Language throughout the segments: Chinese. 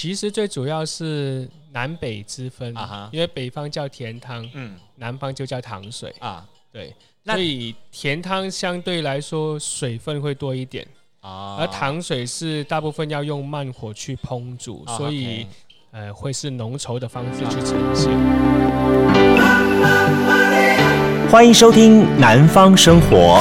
其实最主要是南北之分啊，因为北方叫甜汤，嗯，南方就叫糖水。啊，对，所以甜汤相对来说水分会多一点啊，而糖水是大部分要用慢火去烹煮，啊、所以 okay 呃会是浓稠的方式去呈现。欢迎收听《南方生活》。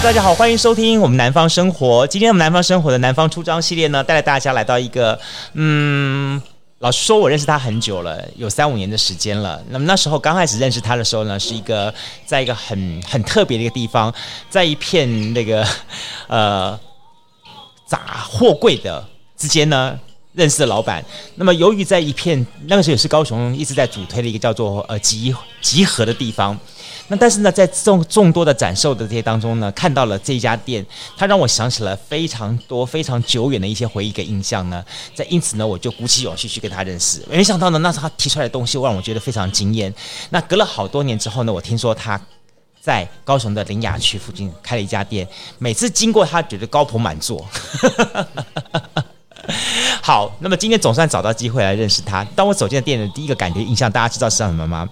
大家好，欢迎收听我们南方生活。今天我们南方生活的南方出张系列呢，带着大家来到一个，嗯，老实说，我认识他很久了，有三五年的时间了。那么那时候刚开始认识他的时候呢，是一个在一个很很特别的一个地方，在一片那个呃杂货柜的之间呢，认识的老板。那么由于在一片那个时候也是高雄一直在主推的一个叫做呃集集合的地方。那但是呢，在众众多的展售的这些当中呢，看到了这家店，它让我想起了非常多非常久远的一些回忆跟印象呢。在因此呢，我就鼓起勇气去跟他认识。没想到呢，那时候他提出来的东西，让我觉得非常惊艳。那隔了好多年之后呢，我听说他在高雄的林雅区附近开了一家店，每次经过他，觉得高朋满座。好，那么今天总算找到机会来认识他。当我走进了店的第一个感觉印象，大家知道是什么吗？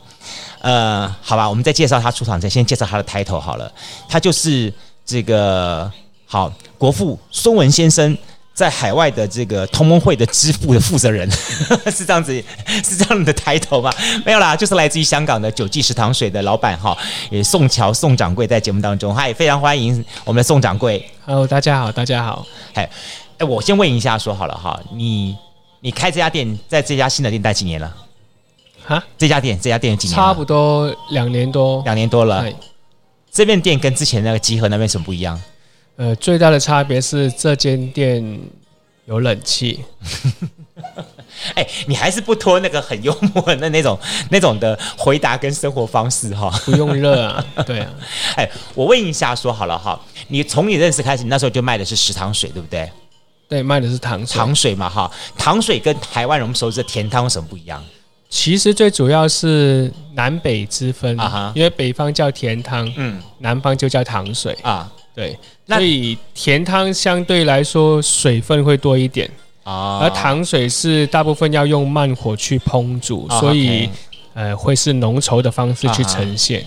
呃，好吧，我们再介绍他出场前，先介绍他的 title 好了。他就是这个好国父孙文先生在海外的这个同盟会的支部的负责人，是这样子，是这样的 title 吗？没有啦，就是来自于香港的九记食堂水的老板哈，也宋乔宋掌柜在节目当中，嗨，非常欢迎我们的宋掌柜。Hello，大家好，大家好。哎，哎，我先问一下，说好了哈，你你开这家店，在这家新的店待几年了？哈，这家店，这家店有几年？差不多两年多，两年多了。这边店跟之前那个集合那边什么不一样？呃，最大的差别是这间店有冷气。哎，你还是不脱那个很幽默的那种 那种的回答跟生活方式哈？不用热啊，对啊。哎，我问一下，说好了哈，你从你认识开始，你那时候就卖的是食糖水，对不对？对，卖的是糖水。糖水嘛哈，糖水跟台湾我们熟知的甜汤有什么不一样？其实最主要是南北之分啊，因为北方叫甜汤，嗯，南方就叫糖水。啊，对，所以甜汤相对来说水分会多一点啊，而糖水是大部分要用慢火去烹煮，所以呃会是浓稠的方式去呈现，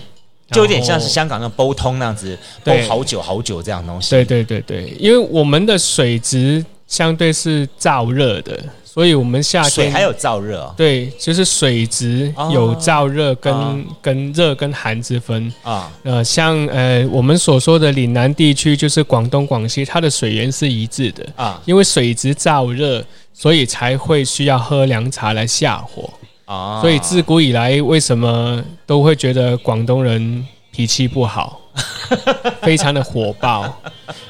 就有点像是香港的煲汤那样子，煲好久好久这样东西。对对对对，因为我们的水质相对是燥热的。所以，我们夏天水还有燥热、哦，对，就是水质有燥热跟、哦、跟热跟寒之分啊。呃，像呃我们所说的岭南地区，就是广东、广西，它的水源是一致的啊。因为水质燥热，所以才会需要喝凉茶来下火啊。所以自古以来，为什么都会觉得广东人脾气不好，非常的火爆？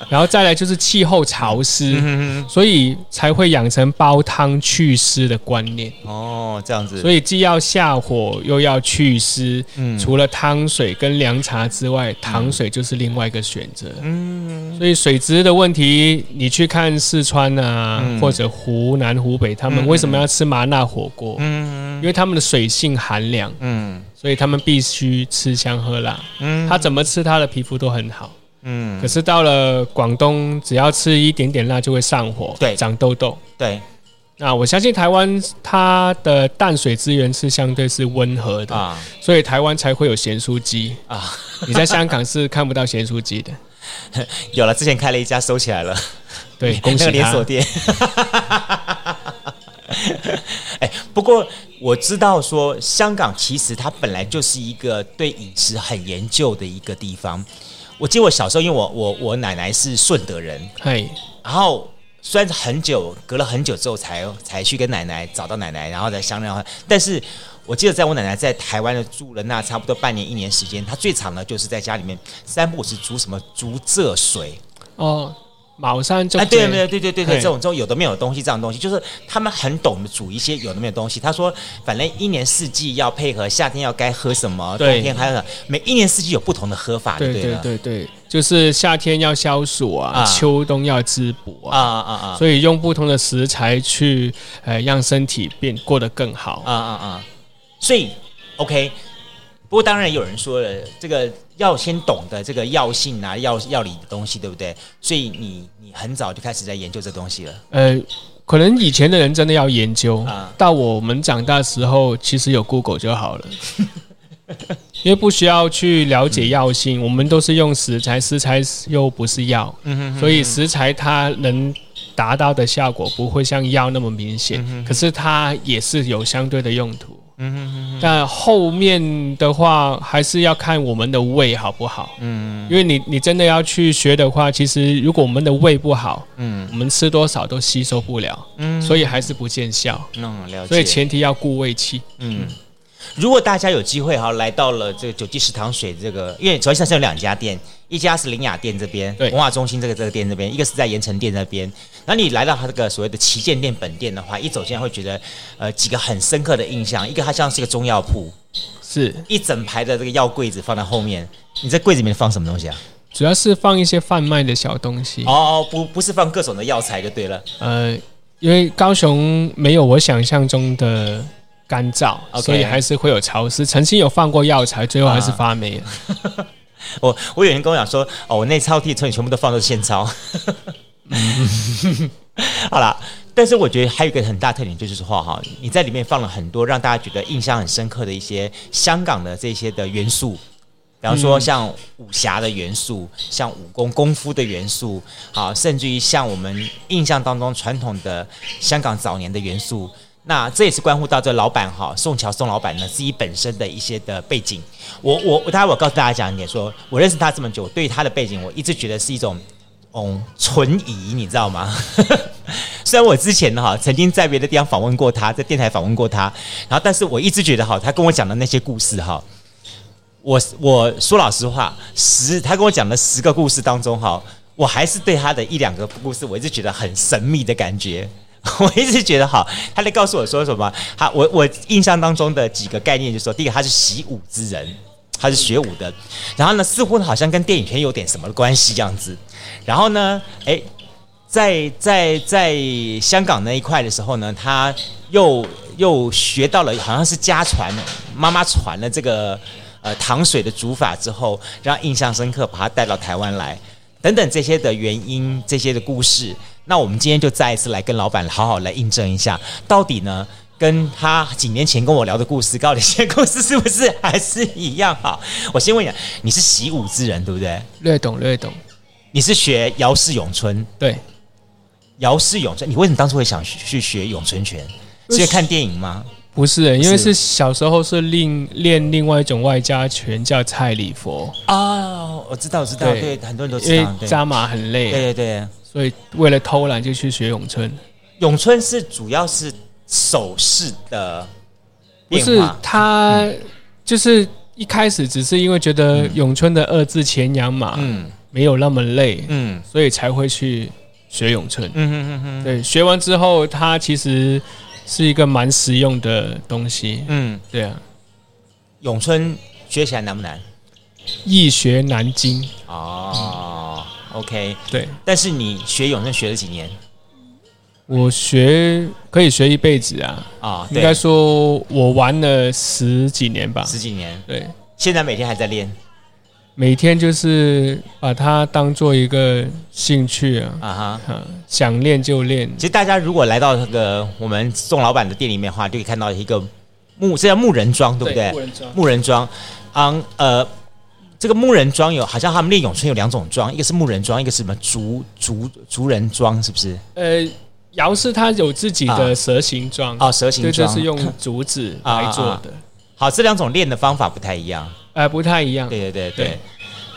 然后再来就是气候潮湿，嗯、所以才会养成煲汤祛湿的观念。哦，这样子。所以既要下火，又要祛湿。嗯，除了汤水跟凉茶之外，糖水就是另外一个选择。嗯，所以水质的问题，你去看四川啊，嗯、或者湖南、湖北，他们为什么要吃麻辣火锅？嗯，因为他们的水性寒凉。嗯，所以他们必须吃香喝辣。嗯，他怎么吃，他的皮肤都很好。嗯，可是到了广东，只要吃一点点辣就会上火，对，长痘痘。对，那我相信台湾它的淡水资源是相对是温和的啊，所以台湾才会有咸酥鸡啊。你在香港是看不到咸酥鸡的，有了，之前开了一家收起来了，对，恭喜他。那个连锁店。哎，不过我知道说香港其实它本来就是一个对饮食很研究的一个地方。我记得我小时候，因为我我我奶奶是顺德人，嘿，然后虽然是很久，隔了很久之后才才去跟奶奶找到奶奶，然后再商量。但是我记得在我奶奶在台湾的住了那差不多半年一年时间，她最长的就是在家里面三不五时煮什么竹蔗水哦。茅山就哎，对对对对对对，这种这种有的没有的东西，这样的东西就是他们很懂得煮一些有的没有的东西。他说，反正一年四季要配合，夏天要该喝什么，冬天还有每一年四季有不同的喝法，对对对？对对，就是夏天要消暑啊，秋冬要滋补啊。啊啊啊，所以用不同的食材去呃让身体变过得更好。啊啊啊，所以 OK。不过当然有人说了，这个要先懂得这个药性啊、药药理的东西，对不对？所以你你很早就开始在研究这东西了。呃，可能以前的人真的要研究啊，到我们长大的时候，其实有 Google 就好了，因为不需要去了解药性，嗯、我们都是用食材，食材又不是药，嗯哼哼哼，所以食材它能达到的效果不会像药那么明显，可是它也是有相对的用途。嗯哼哼哼，但后面的话还是要看我们的胃好不好。嗯，因为你你真的要去学的话，其实如果我们的胃不好，嗯，我们吃多少都吸收不了。嗯，所以还是不见效。嗯，了解。所以前提要顾胃气。嗯。如果大家有机会哈，来到了这个九记食堂水这个，因为首先是有两家店，一家是林雅店这边，对，文化中心这个这个店这边，一个是在盐城店那边。那你来到他这个所谓的旗舰店本店的话，一走进来会觉得，呃，几个很深刻的印象。一个它像是一个中药铺，是一整排的这个药柜子放在后面。你在柜子里面放什么东西啊？主要是放一些贩卖的小东西。哦哦，不不是放各种的药材就对了。呃，因为高雄没有我想象中的。干燥.所以还是会有潮湿。曾经有放过药材，最后还是发霉了。啊、我我有人跟我讲说，哦，我那抽屉里全部都放的是现钞。好了，但是我觉得还有一个很大特点就是说哈，你在里面放了很多让大家觉得印象很深刻的一些香港的这些的元素，比方说像武侠的元素，像武功功夫的元素，好，甚至于像我们印象当中传统的香港早年的元素。那这也是关乎到这老板哈，宋桥宋老板呢自己本身的一些的背景。我我我，待会我告诉大家讲一点说，我认识他这么久，对他的背景，我一直觉得是一种嗯存疑，你知道吗？虽然我之前哈曾经在别的地方访问过他，在电台访问过他，然后但是我一直觉得哈，他跟我讲的那些故事哈，我我说老实话，十他跟我讲的十个故事当中哈，我还是对他的一两个故事，我一直觉得很神秘的感觉。我一直觉得好，他在告诉我说什么？他我我印象当中的几个概念就是说，第一个他是习武之人，他是学武的。然后呢，似乎好像跟电影圈有点什么关系这样子。然后呢，诶，在在在香港那一块的时候呢，他又又学到了，好像是家传，妈妈传了这个呃糖水的煮法之后，让印象深刻，把他带到台湾来，等等这些的原因，这些的故事。那我们今天就再一次来跟老板好好来印证一下，到底呢，跟他几年前跟我聊的故事，到底现在故事是不是还是一样？好，我先问一下，你是习武之人对不对？略懂略懂。你是学姚氏咏春？对，姚氏咏春。你为什么当初会想去学咏春拳？是因为看电影吗？不是，因为是小时候是另练另外一种外家拳，叫蔡李佛。哦，我知道，我知道，对，对很多人都知道。因为扎马很累，对对对。所以为了偷懒就去学咏春。咏春是主要是手势的，不是他就是一开始只是因为觉得咏春的二字前仰马，嗯，没有那么累，嗯，所以才会去学咏春。嗯哼哼哼，对，学完之后它其实是一个蛮实用的东西。嗯，对啊。咏春学起来难不难？易学难精哦。嗯 OK，对，但是你学咏春学了几年？我学可以学一辈子啊！啊，应该说我玩了十几年吧，十几年。对，现在每天还在练，每天就是把它当做一个兴趣啊！啊哈，想练就练。其实大家如果来到那个我们宋老板的店里面的话，就可以看到一个木，这叫木人桩，对不对？木人桩，木人桩，嗯，呃。这个木人桩有，好像他们练咏春有两种桩，一个是木人桩，一个是什么竹竹竹人桩，是不是？呃，姚氏他有自己的蛇形桩啊，蛇形桩就是用竹子 来做的。啊啊啊好，这两种练的方法不太一样，呃，不太一样。对对对对。对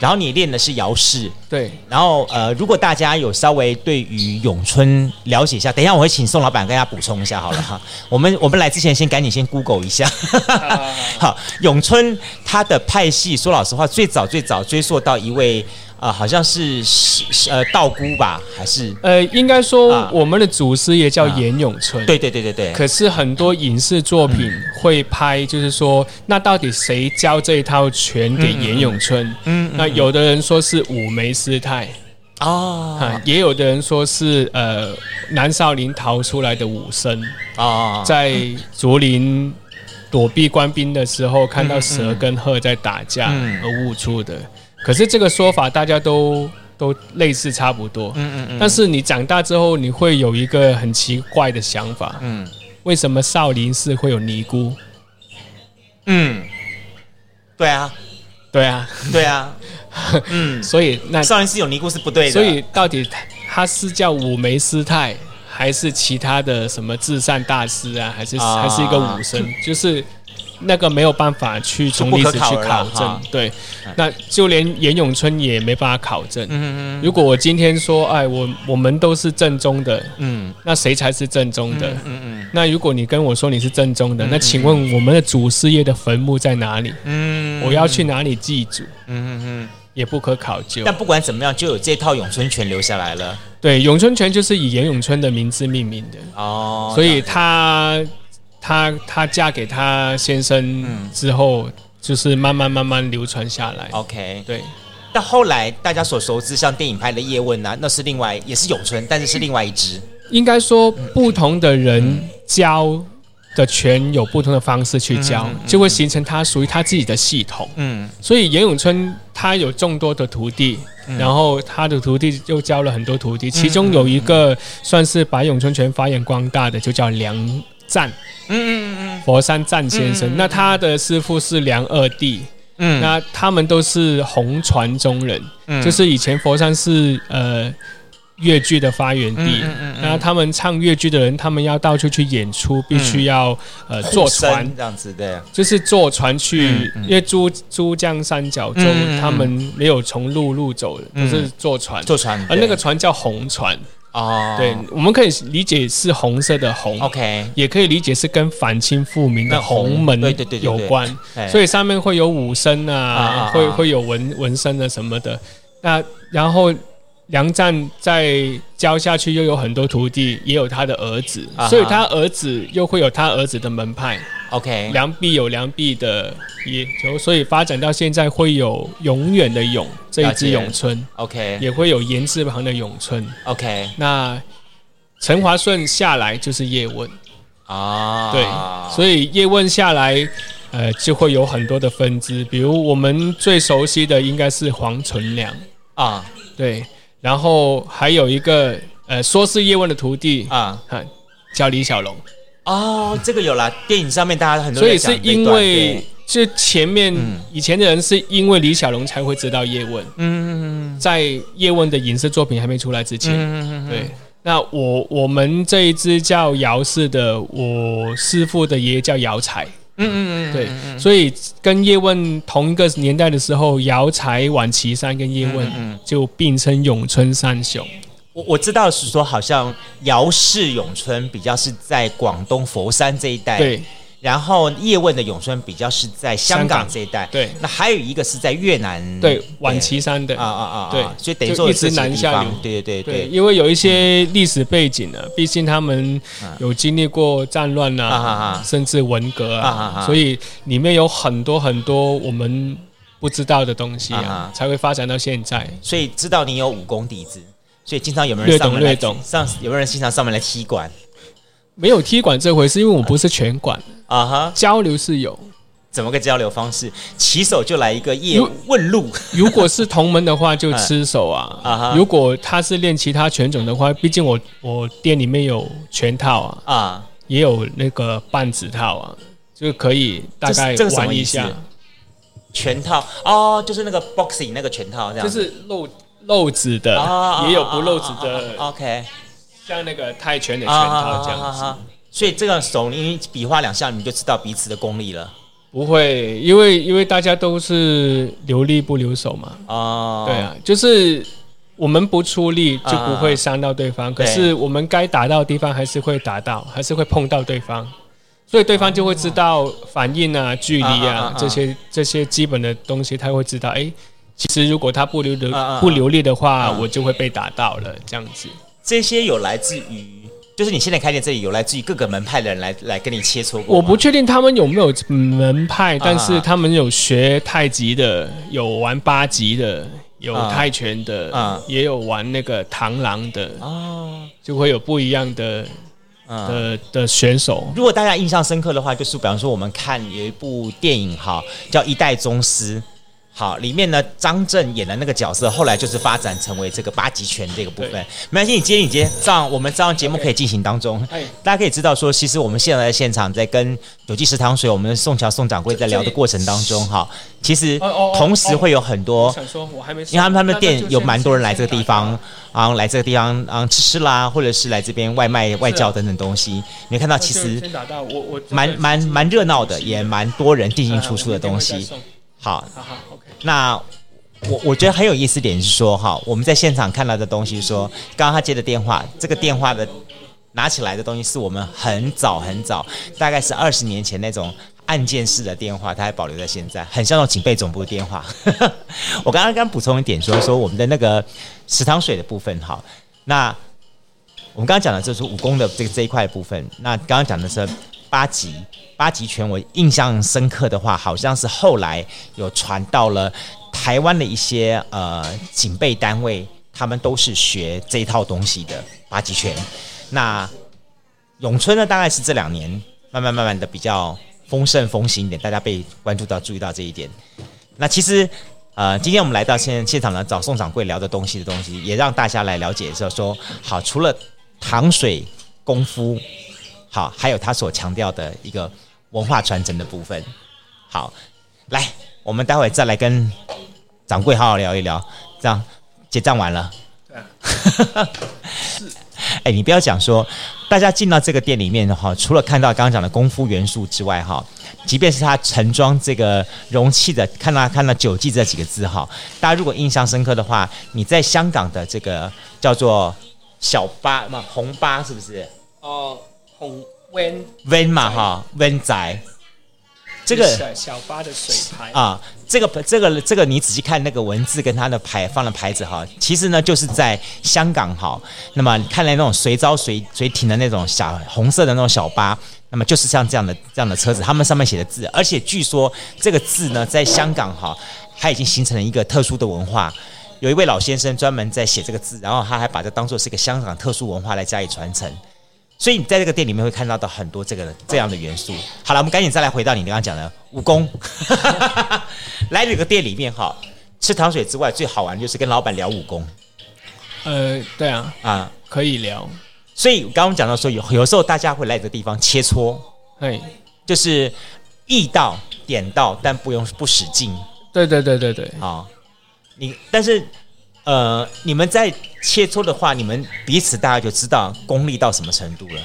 然后你练的是姚氏，对。然后呃，如果大家有稍微对于咏春了解一下，等一下我会请宋老板跟大家补充一下好了哈。我们我们来之前先赶紧先 Google 一下。好，咏春它的派系，说老实话，最早最早追溯到一位。啊，好像是是呃道姑吧，还是？呃，应该说我们的祖师爷叫严永春。对对对对对。可是很多影视作品会拍，就是说，那到底谁教这一套拳给严永春？嗯，那有的人说是五眉师太。啊，也有的人说是呃南少林逃出来的武僧。啊，在竹林躲避官兵的时候看到蛇跟鹤在打架而悟出的。可是这个说法大家都都类似差不多。嗯嗯嗯。但是你长大之后，你会有一个很奇怪的想法。嗯。为什么少林寺会有尼姑？嗯。对啊。对啊。对啊。嗯。所以那少林寺有尼姑是不对的。所以到底他是叫五眉师太？还是其他的什么至善大师啊，还是、啊、还是一个武僧，就是那个没有办法去从历史去考证。对，那就连严咏春也没办法考证。嗯嗯。如果我今天说，哎，我我们都是正宗的，嗯，那谁才是正宗的？嗯嗯。那如果你跟我说你是正宗的，那请问我们的祖师爷的坟墓在哪里？嗯，我要去哪里祭祖？嗯嗯嗯。也不可考究，但不管怎么样，就有这套咏春拳留下来了。对，咏春拳就是以严咏春的名字命名的哦，所以她她她嫁给她先生之后，就是慢慢慢慢流传下来。OK，对。到后来大家所熟知，像电影拍的叶问啊，那是另外也是咏春，但是是另外一支。应该说，不同的人教。的拳有不同的方式去教，嗯嗯、就会形成他属于他自己的系统。嗯，所以严咏春他有众多的徒弟，嗯、然后他的徒弟又教了很多徒弟，其中有一个算是把咏春拳发扬光大的，就叫梁赞。嗯嗯嗯佛山赞先生，那他的师傅是梁二弟。嗯，那他们都是红船中人，嗯、就是以前佛山是呃。粤剧的发源地，嗯嗯嗯、然后他们唱粤剧的人，他们要到处去演出，必须要、嗯、呃坐船。这样子的，就是坐船去，因为珠珠江三角洲，嗯、他们没有从陆路走都是坐船，坐船，而那个船叫红船哦，对，我们可以理解是红色的红，OK，也可以理解是跟反清复明的红门对对对有关，所以上面会有武生啊，会会有纹纹身的什么的，那然后。梁赞在教下去，又有很多徒弟，也有他的儿子，uh huh. 所以他儿子又会有他儿子的门派。OK，梁壁有梁壁的，也就所以发展到现在会有永远的永这一支永春。OK，也会有言字旁的永春。OK，那陈华顺下来就是叶问啊，uh 对，所以叶问下来，呃，就会有很多的分支，比如我们最熟悉的应该是黄纯良啊，uh. 对。然后还有一个呃，说是叶问的徒弟啊，叫李小龙。哦，这个有啦，电影上面大家很多。所以是因为就前面以前的人是因为李小龙才会知道叶问。嗯。在叶问的影视作品还没出来之前，嗯嗯对。那我我们这一支叫姚氏的，我师父的爷爷叫姚才。嗯嗯嗯，对，所以跟叶问同一个年代的时候，姚才、晚岐山跟叶问就并称咏春三雄。我我知道是说，好像姚氏咏春比较是在广东佛山这一带。对。然后叶问的咏春比较是在香港这一带，对。那还有一个是在越南，对，晚岐山的，啊啊啊，对，所以等于说一直南下流，对对对对。因为有一些历史背景呢，毕竟他们有经历过战乱啊，甚至文革啊，所以里面有很多很多我们不知道的东西啊，才会发展到现在。所以知道你有武功底子，所以经常有没有人上门来上？有没有人经常上门来踢馆？没有踢馆这回事，因为我不是拳馆。啊哈，交流是有，怎么个交流方式？起手就来一个叶问路。如果是同门的话，就吃手啊。啊哈，如果他是练其他拳种的话，毕竟我我店里面有拳套啊，啊，也有那个半指套啊，就可以大概玩一下。拳套哦，就是那个 boxing 那个拳套这样，就是露露指的，也有不露指的。OK，像那个泰拳的拳套这样子。所以这个手，你比划两下，你就知道彼此的功力了。不会，因为因为大家都是留力不留手嘛。哦，对啊，就是我们不出力就不会伤到对方，可是我们该打到的地方还是会打到，还是会碰到对方，所以对方就会知道反应啊、距离啊这些这些基本的东西，他会知道。哎，其实如果他不留的不留力的话，我就会被打到了。这样子，这些有来自于。就是你现在开店这里有来自于各个门派的人来来跟你切磋过。我不确定他们有没有门派，但是他们有学太极的，有玩八极的，有泰拳的，也有玩那个螳螂的，哦，就会有不一样的的的选手。如果大家印象深刻的话，就是比方说我们看有一部电影哈，叫《一代宗师》。好，里面呢，张震演的那个角色，后来就是发展成为这个八极拳这个部分。对没关系，你接你接，这样我们这样节目可以进行当中。大家可以知道说，其实我们现在在现场在跟九记食堂水，我们的宋乔宋掌柜在聊的过程当中，哈，其实同时会有很多，想说我还没，因为他们他们店有蛮多人来这个地方，啊，来这个地方啊吃吃啦，或者是来这边外卖外教等等东西。啊、你看到其实蛮蛮蛮热闹的，也蛮多人进进出出的东西。好，好好，OK。那我我觉得很有意思点是说，哈，我们在现场看到的东西说，说刚刚他接的电话，这个电话的拿起来的东西是我们很早很早，大概是二十年前那种按键式的电话，它还保留在现在，很像那种警备总部的电话。我刚刚刚补充一点说，说我们的那个食堂水的部分，哈，那我们刚刚讲的就是武功的这个这一块部分，那刚刚讲的是。八极八极拳，我印象深刻的话，好像是后来有传到了台湾的一些呃警备单位，他们都是学这一套东西的八极拳。那咏春呢，大概是这两年慢慢慢慢的比较丰盛风行一点，大家被关注到注意到这一点。那其实呃，今天我们来到现现场呢，找宋掌柜聊的东西的东西，也让大家来了解的时候说，好，除了糖水功夫。好，还有他所强调的一个文化传承的部分。好，来，我们待会再来跟掌柜好好聊一聊。这样结账完了。对啊。是。哎，你不要讲说，大家进到这个店里面的话，除了看到刚刚讲的功夫元素之外，哈，即便是他盛装这个容器的，看到看到九记这几个字，哈，大家如果印象深刻的话，你在香港的这个叫做小巴嘛，红巴是不是？哦。温温嘛哈，温仔，这个小巴的水牌啊，这个这个这个你仔细看那个文字跟它的牌放的牌子哈，其实呢就是在香港哈，那么看来那种随招随随停的那种小红色的那种小巴，那么就是像这样的这样的车子，他们上面写的字，而且据说这个字呢在香港哈，它已经形成了一个特殊的文化，有一位老先生专门在写这个字，然后他还把这当做是一个香港特殊文化来加以传承。所以你在这个店里面会看到的很多这个这样的元素。好了，我们赶紧再来回到你刚刚讲的武功。来这个店里面哈，吃糖水之外，最好玩就是跟老板聊武功。呃，对啊，啊，可以聊。所以刚刚讲到说，有有时候大家会来这个地方切磋，对，就是意到点到，但不用不使劲。对对对对对，好，你但是。呃，你们在切磋的话，你们彼此大概就知道功力到什么程度了。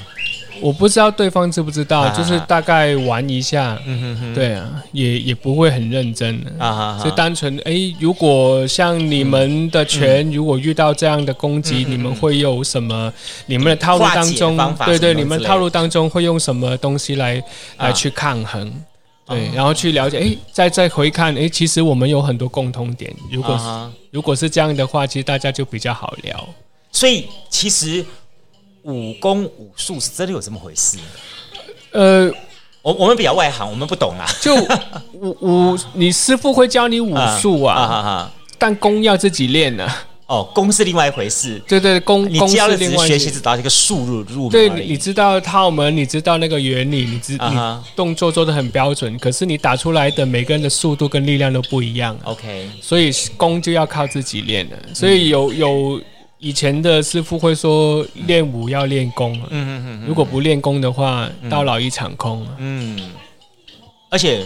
我不知道对方知不知道，啊、就是大概玩一下，嗯哼哼，对啊，也也不会很认真啊，就单纯哎，如果像你们的拳，嗯、如果遇到这样的攻击，嗯、你们会有什么？你们的套路当中，对对，你们套路当中会用什么东西来、啊、来去抗衡？对，然后去了解，哎，再再回看，哎，其实我们有很多共通点。如果是、uh. 如果是这样的话，其实大家就比较好聊。所以，其实武功武术是真的有这么回事？呃，我我们比较外行，我们不懂啊。就武武，你师傅会教你武术啊，uh, uh, uh, uh, uh. 但功要自己练呢、啊。哦，功是另外一回事。对对，功你教的只是学习，只到一个速入入门。对，你知道套门，你知道那个原理，你知、uh huh. 你动作做的很标准，可是你打出来的每个人的速度跟力量都不一样。OK，所以功就要靠自己练了。所以有有以前的师傅会说，练武要练功。嗯嗯嗯，如果不练功的话，到老一场空。嗯，而且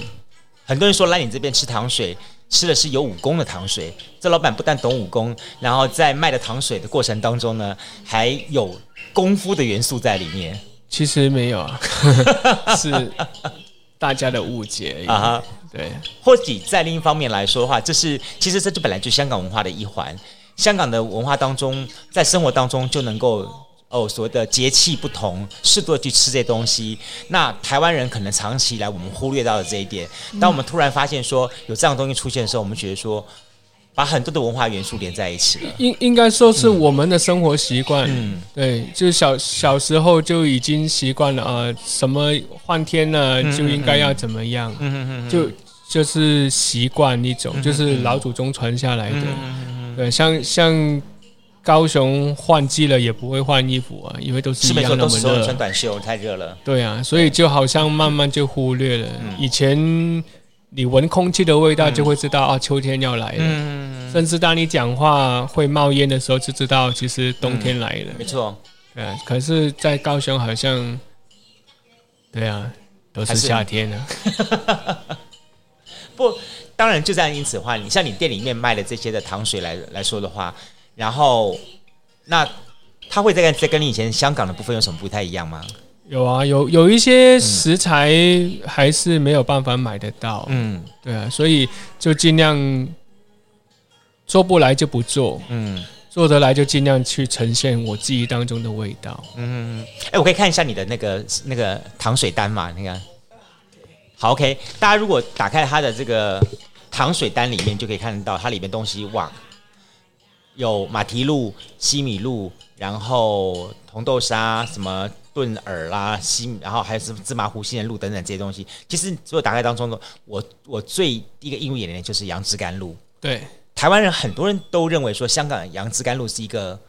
很多人说来你这边吃糖水。吃的是有武功的糖水，这老板不但懂武功，然后在卖的糖水的过程当中呢，还有功夫的元素在里面。其实没有啊，是大家的误解啊。对，或许在另一方面来说的话，这是其实这就本来就是香港文化的一环。香港的文化当中，在生活当中就能够。哦，所谓的节气不同，适度的去吃这些东西。那台湾人可能长期以来我们忽略到了这一点。当我们突然发现说有这样的东西出现的时候，我们觉得说把很多的文化元素连在一起了。应应该说是我们的生活习惯。嗯，对，就是小小时候就已经习惯了啊、呃，什么换天了就应该要怎么样。嗯嗯嗯，就就是习惯一种，就是老祖宗传下来的。对，像像。高雄换季了也不会换衣服啊，因为都是一样那么热，穿短袖太热了。对啊，所以就好像慢慢就忽略了。嗯、以前你闻空气的味道就会知道、嗯、啊，秋天要来了。嗯、甚至当你讲话会冒烟的时候，就知道其实冬天来了。嗯、没错。对啊，可是，在高雄好像，对啊，都是夏天啊。不，当然就这样。因此的话，你像你店里面卖的这些的糖水来来说的话。然后，那他会再跟再跟你以前香港的部分有什么不太一样吗？有啊，有有一些食材还是没有办法买得到。嗯，对啊，所以就尽量做不来就不做。嗯，做得来就尽量去呈现我记忆当中的味道。嗯，哎，我可以看一下你的那个那个糖水单嘛？那个，好，OK，大家如果打开它的这个糖水单里面，就可以看得到它里面东西哇。有马蹄露、西米露，然后红豆沙、什么炖耳啦、西，然后还有什么芝麻糊、杏仁露等等这些东西。其实所有打开当中的，我我最第一个映入眼帘的就是杨枝甘露。对，台湾人很多人都认为说，香港杨枝甘露是一个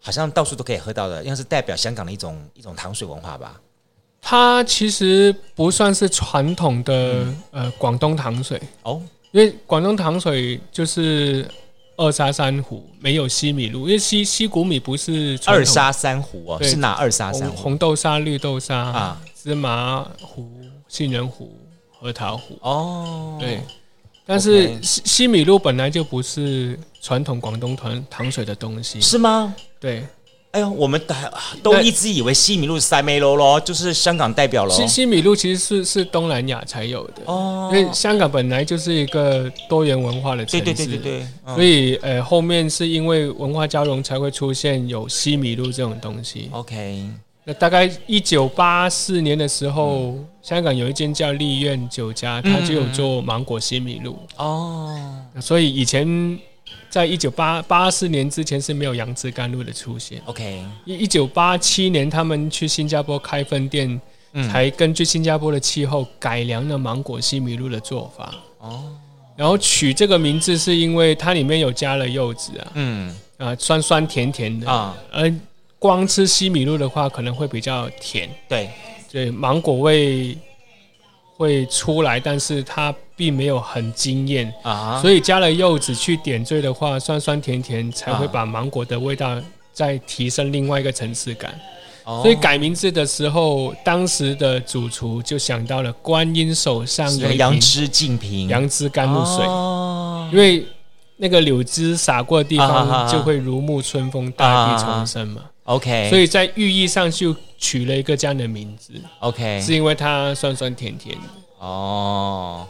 好像到处都可以喝到的，应该是代表香港的一种一种糖水文化吧。它其实不算是传统的、嗯、呃广东糖水哦，因为广东糖水就是。二沙三湖没有西米露，因为西西谷米不是二沙三湖哦，是哪二沙三湖？红豆沙、绿豆沙啊，芝麻糊、杏仁糊、核桃糊哦，对。但是西西米露本来就不是传统广东糖糖水的东西，是吗？对。哎呦，我们都一直以为西米露是塞梅罗咯，就是香港代表咯。西西米露其实是是东南亚才有的哦，因为香港本来就是一个多元文化的城市，对对对对对。嗯、所以呃，后面是因为文化交融才会出现有西米露这种东西。OK，那大概一九八四年的时候，嗯、香港有一间叫丽苑酒家，它就有做芒果西米露哦，所以以前。在一九八八四年之前是没有杨枝甘露的出现。OK，一一九八七年他们去新加坡开分店，嗯、才根据新加坡的气候改良了芒果西米露的做法。哦，然后取这个名字是因为它里面有加了柚子啊，嗯啊，酸酸甜甜的啊，而光吃西米露的话可能会比较甜。对，对，芒果味。会出来，但是它并没有很惊艳。啊，所以加了柚子去点缀的话，酸酸甜甜才会把芒果的味道再提升另外一个层次感。所以改名字的时候，当时的主厨就想到了观音手上有杨枝净瓶。杨枝甘露水，因为那个柳枝洒过的地方就会如沐春风，大地重生嘛。OK，所以在寓意上就取了一个这样的名字。OK，是因为它酸酸甜甜的。哦，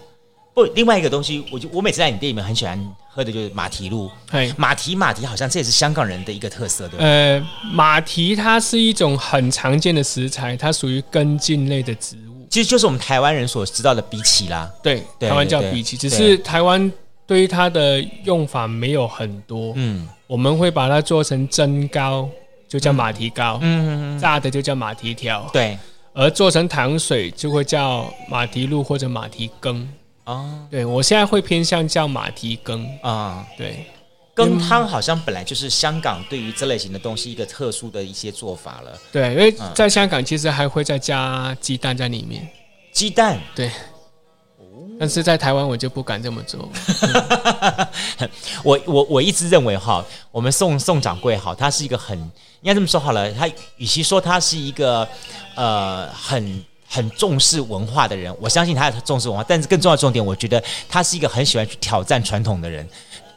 不，另外一个东西，我就我每次在你店里面很喜欢喝的就是马蹄露。嘿马蹄马蹄好像这也是香港人的一个特色，对吧？呃，马蹄它是一种很常见的食材，它属于根茎类的植物，其实就是我们台湾人所知道的荸荠啦。对，台湾叫荸荠，只是台湾对于它的用法没有很多。嗯，我们会把它做成蒸糕。就叫马蹄糕，嗯，炸的就叫马蹄条，对，而做成糖水就会叫马蹄露或者马蹄羹，哦，对，我现在会偏向叫马蹄羹啊，对，羹汤好像本来就是香港对于这类型的东西一个特殊的一些做法了，对，因为在香港其实还会再加鸡蛋在里面，鸡蛋，对。但是在台湾我就不敢这么做。我我我一直认为哈，我们宋宋掌柜哈，他是一个很应该这么说好了，他与其说他是一个呃很很重视文化的人，我相信他重视文化，但是更重要的重点，我觉得他是一个很喜欢去挑战传统的人，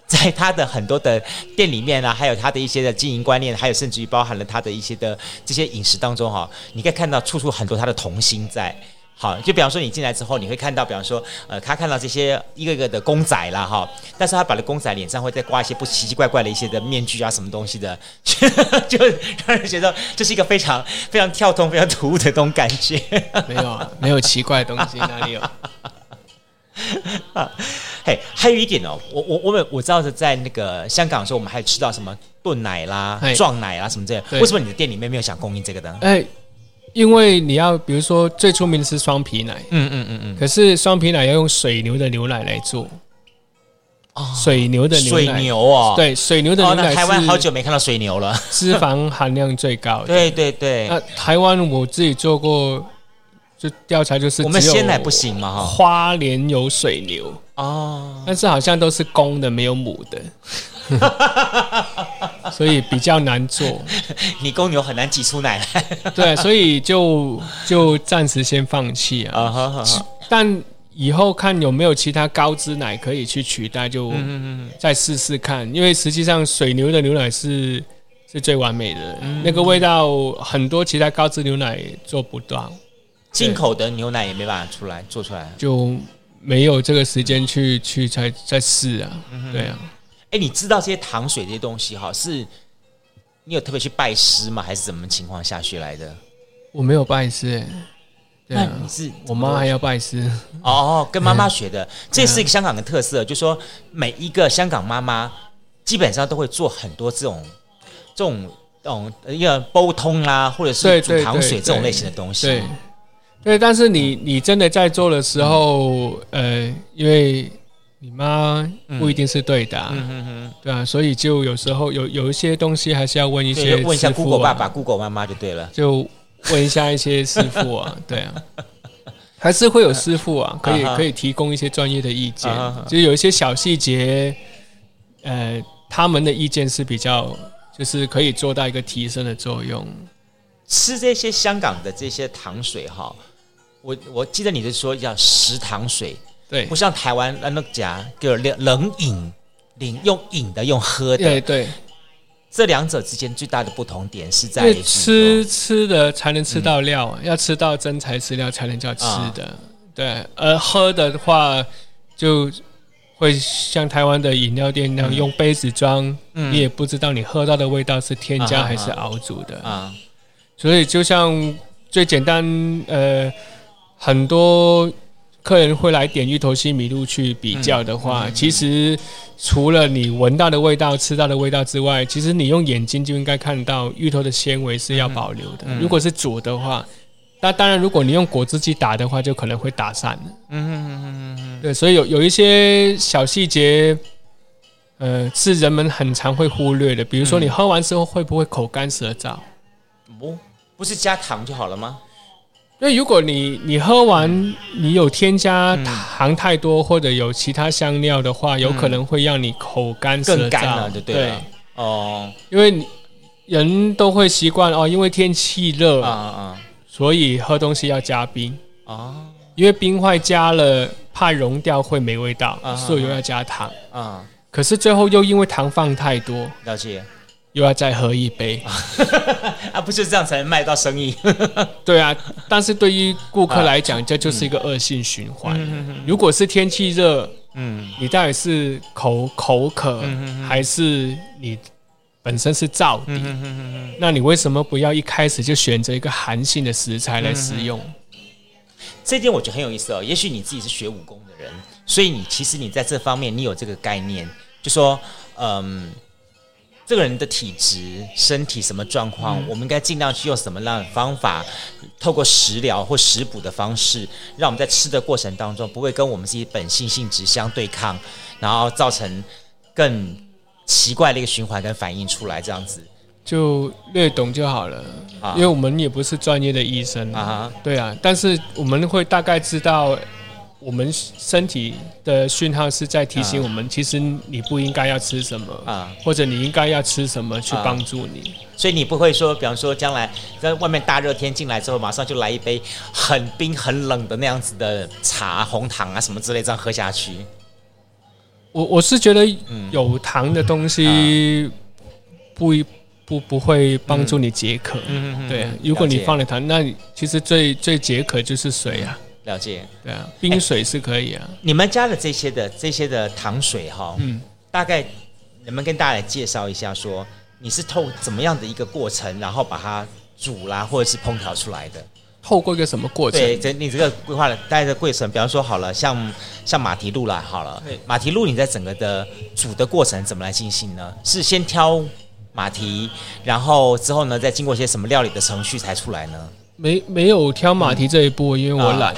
在他的很多的店里面啊，还有他的一些的经营观念，还有甚至于包含了他的一些的这些饮食当中哈，你可以看到处处很多他的童心在。好，就比方说你进来之后，你会看到，比方说，呃，他看到这些一个一个的公仔啦，哈，但是他把那公仔脸上会再挂一些不奇奇怪怪的一些的面具啊，什么东西的，就 让人觉得这是一个非常非常跳动、非常突兀的这种感觉。没有啊，没有奇怪的东西，哪里有？啊，嘿，还有一点哦，我我我们我知道是在那个香港的时候，我们还有吃到什么炖奶啦、撞奶啦什么这些，对为什么你的店里面没有想供应这个的？哎。因为你要，比如说最出名的是双皮奶，嗯嗯嗯嗯，可是双皮奶要用水牛的牛奶来做，水牛的牛奶，水牛哦，对，水牛的牛奶。台湾好久没看到水牛了，脂肪含量最高的。对对对。那台湾我自己做过，就调查就是我们鲜奶不行吗？花莲有水牛哦，但是好像都是公的，没有母的。所以比较难做，你公牛很难挤出奶来。对，所以就就暂时先放弃啊。Uh huh huh. 但以后看有没有其他高脂奶可以去取代，就再试试看。因为实际上水牛的牛奶是是最完美的，嗯、那个味道很多其他高脂牛奶做不到。进口的牛奶也没办法出来做出来，就没有这个时间去去再再试啊。对啊。哎，你知道这些糖水这些东西哈，是你有特别去拜师吗？还是什么情况下学来的？我没有拜师，那你是我妈还要拜师哦，跟妈妈学的，这是一个香港的特色，就是说每一个香港妈妈基本上都会做很多这种这种这种一个煲汤啊，或者是煮糖水这种类型的东西。对，但是你你真的在做的时候，呃，因为。你妈不一定是对的，嗯对啊，所以就有时候有有一些东西还是要问一些问一下 Google 爸爸、Google 妈妈就对了，就问一下一些师傅啊，对啊，还是会有师傅啊，可以可以提供一些专业的意见，就有一些小细节，呃，他们的意见是比较就是可以做到一个提升的作用。吃这些香港的这些糖水哈，我我记得你是说叫食糖水。对，不像台湾那那家就是冷冷饮，饮用饮的用喝的。对对，这两者之间最大的不同点是在于吃吃的才能吃到料，嗯、要吃到真材实料才能叫吃的。嗯、对，而喝的话就会像台湾的饮料店那样用杯子装，嗯、你也不知道你喝到的味道是添加还是熬煮的。啊、嗯，嗯、所以就像最简单，呃，很多。客人会来点芋头西米露去比较的话，嗯嗯、其实除了你闻到的味道、吃到的味道之外，其实你用眼睛就应该看到芋头的纤维是要保留的。如果是煮的话，那当然如果你用果汁机打的话，就可能会打散了。嗯嗯嗯嗯对，所以有有一些小细节，呃，是人们很常会忽略的。比如说，你喝完之后会不会口干舌燥？不，不是加糖就好了吗？因为如果你你喝完，你有添加糖太多或者有其他香料的话，有可能会让你口干舌燥。更干了，对对。哦，因为人都会习惯哦，因为天气热啊啊，所以喝东西要加冰啊，因为冰块加了怕融掉会没味道，所以又要加糖啊。可是最后又因为糖放太多，了解。又要再喝一杯 啊！不就是这样才能卖到生意？对啊，但是对于顾客来讲，这就是一个恶性循环。如果是天气热，嗯，你到底是口口渴，还是你本身是燥底？那你为什么不要一开始就选择一个寒性的食材来食用？这点我觉得很有意思哦。也许你自己是学武功的人，所以你其实你在这方面你有这个概念，就说嗯。这个人的体质、身体什么状况，嗯、我们应该尽量去用什么样的方法，透过食疗或食补的方式，让我们在吃的过程当中不会跟我们自己本性性质相对抗，然后造成更奇怪的一个循环跟反应出来，这样子就略懂就好了。啊、因为我们也不是专业的医生啊，对啊，但是我们会大概知道。我们身体的讯号是在提醒我们，其实你不应该要吃什么啊，或者你应该要吃什么去帮助你。所以你不会说，比方说将来在外面大热天进来之后，马上就来一杯 很冰很冷的那样子的茶、红糖啊什么之类这样喝下去。我我是觉得有糖的东西不一不不会帮助你解渴。嗯嗯对，如果你放了糖，那其实最最解渴就是水啊。了解，对啊，冰水是可以啊。欸、你们家的这些的这些的糖水哈，嗯，大概能不能跟大家来介绍一下说，说你是透怎么样的一个过程，然后把它煮啦，或者是烹调出来的？透过一个什么过程？对，这你这个规划的大概的过程，比方说好了，像像马蹄露啦，好了，对马蹄露你在整个的煮的过程怎么来进行呢？是先挑马蹄，然后之后呢，再经过一些什么料理的程序才出来呢？没没有挑马蹄这一步，嗯、因为我懒。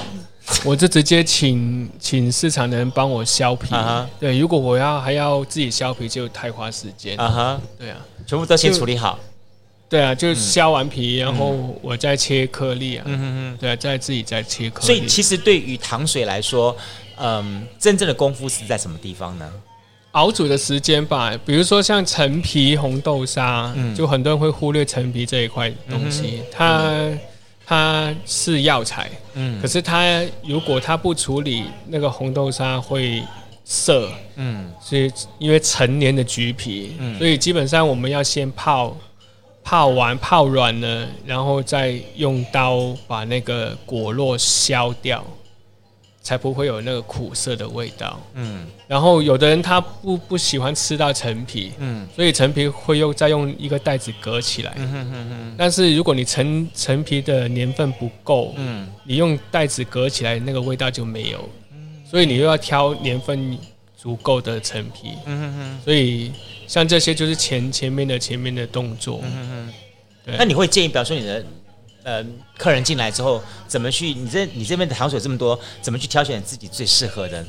我就直接请请市场的人帮我削皮。Uh. 对，如果我要还要自己削皮，就太花时间。啊哈、uh，huh. 对啊，全部都先处理好。对啊，就削完皮，嗯、然后我再切颗粒啊。嗯嗯嗯，对啊，再自己再切颗粒。所以其实对于糖水来说，嗯，真正的功夫是在什么地方呢？熬煮的时间吧，比如说像陈皮红豆沙，嗯、就很多人会忽略陈皮这一块东西，嗯、它、嗯、它是药材，嗯，可是它如果它不处理，那个红豆沙会涩，嗯，所以因为陈年的橘皮，嗯，所以基本上我们要先泡。泡完泡软了，然后再用刀把那个果肉削掉，才不会有那个苦涩的味道。嗯，然后有的人他不不喜欢吃到陈皮，嗯，所以陈皮会用再用一个袋子隔起来。嗯哼哼哼。但是如果你陈陈皮的年份不够，嗯，你用袋子隔起来，那个味道就没有。嗯，所以你又要挑年份足够的陈皮。嗯哼哼。所以。像这些就是前前面的前面的动作，嗯哼，对。那你会建议，比如说你的呃客人进来之后，怎么去？你这你这边的糖水这么多，怎么去挑选自己最适合的？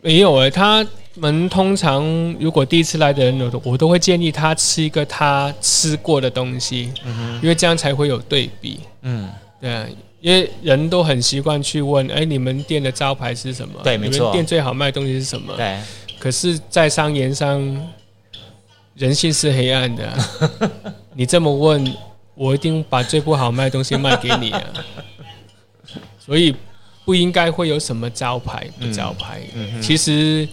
没有哎、欸，他们通常如果第一次来的人，我我都会建议他吃一个他吃过的东西，嗯哼，因为这样才会有对比。嗯，对啊，因为人都很习惯去问，哎、欸，你们店的招牌是什么？对，没错。店最好卖的东西是什么？对。可是，在商言商。人性是黑暗的，你这么问，我一定把最不好卖的东西卖给你啊！所以不应该会有什么招牌不招牌。嗯嗯、其实，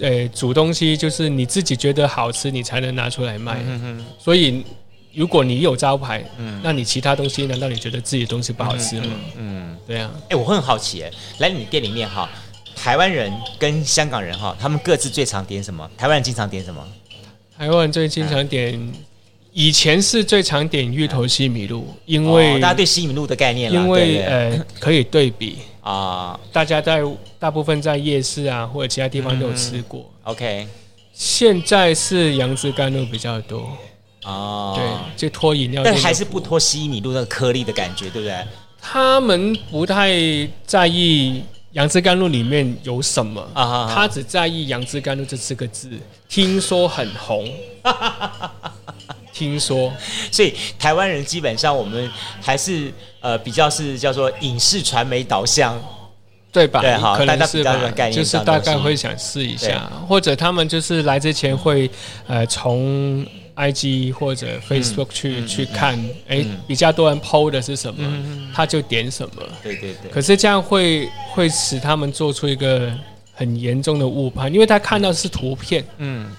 呃、欸，煮东西就是你自己觉得好吃，你才能拿出来卖。嗯嗯、所以，如果你有招牌，嗯、那你其他东西难道你觉得自己的东西不好吃吗？嗯，嗯对啊。哎、欸，我会很好奇，哎，来你店里面哈，台湾人跟香港人哈，他们各自最常点什么？台湾人经常点什么？台湾最经常点，以前是最常点芋头西米露，因为大家对西米露的概念，因为呃可以对比啊，大家在大部分在夜市啊或者其他地方都有吃过。OK，现在是杨枝甘露比较多哦，对，就脱饮料，但还是不脱西米露那个颗粒的感觉，对不对？他们不太在意。杨枝甘露里面有什么？啊、哈哈他只在意杨枝甘露这四个字，听说很红，听说。所以台湾人基本上我们还是呃比较是叫做影视传媒导向，对吧？对，好，可能是吧。就是大概会想试一下，或者他们就是来之前会呃从。IG 或者 Facebook 去、嗯、去看，哎、嗯，比较多人 PO 的是什么，嗯、他就点什么。对对对。可是这样会会使他们做出一个很严重的误判，因为他看到的是图片，嗯，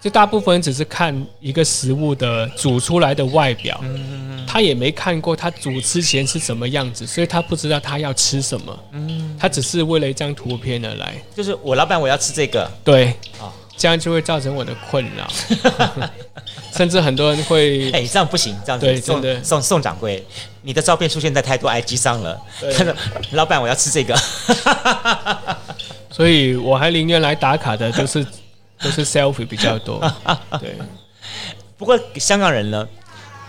就大部分人只是看一个食物的煮出来的外表，嗯、他也没看过他煮之前是什么样子，所以他不知道他要吃什么，嗯，他只是为了一张图片而来。就是我老板我要吃这个，对，哦这样就会造成我的困扰，甚至很多人会哎，这样不行，这样子对，真的。宋宋掌柜，你的照片出现在太多 IG 上了。他说：“老板，我要吃这个。” 所以我还宁愿来打卡的，就是都是 selfie 比较多。对，不过香港人呢，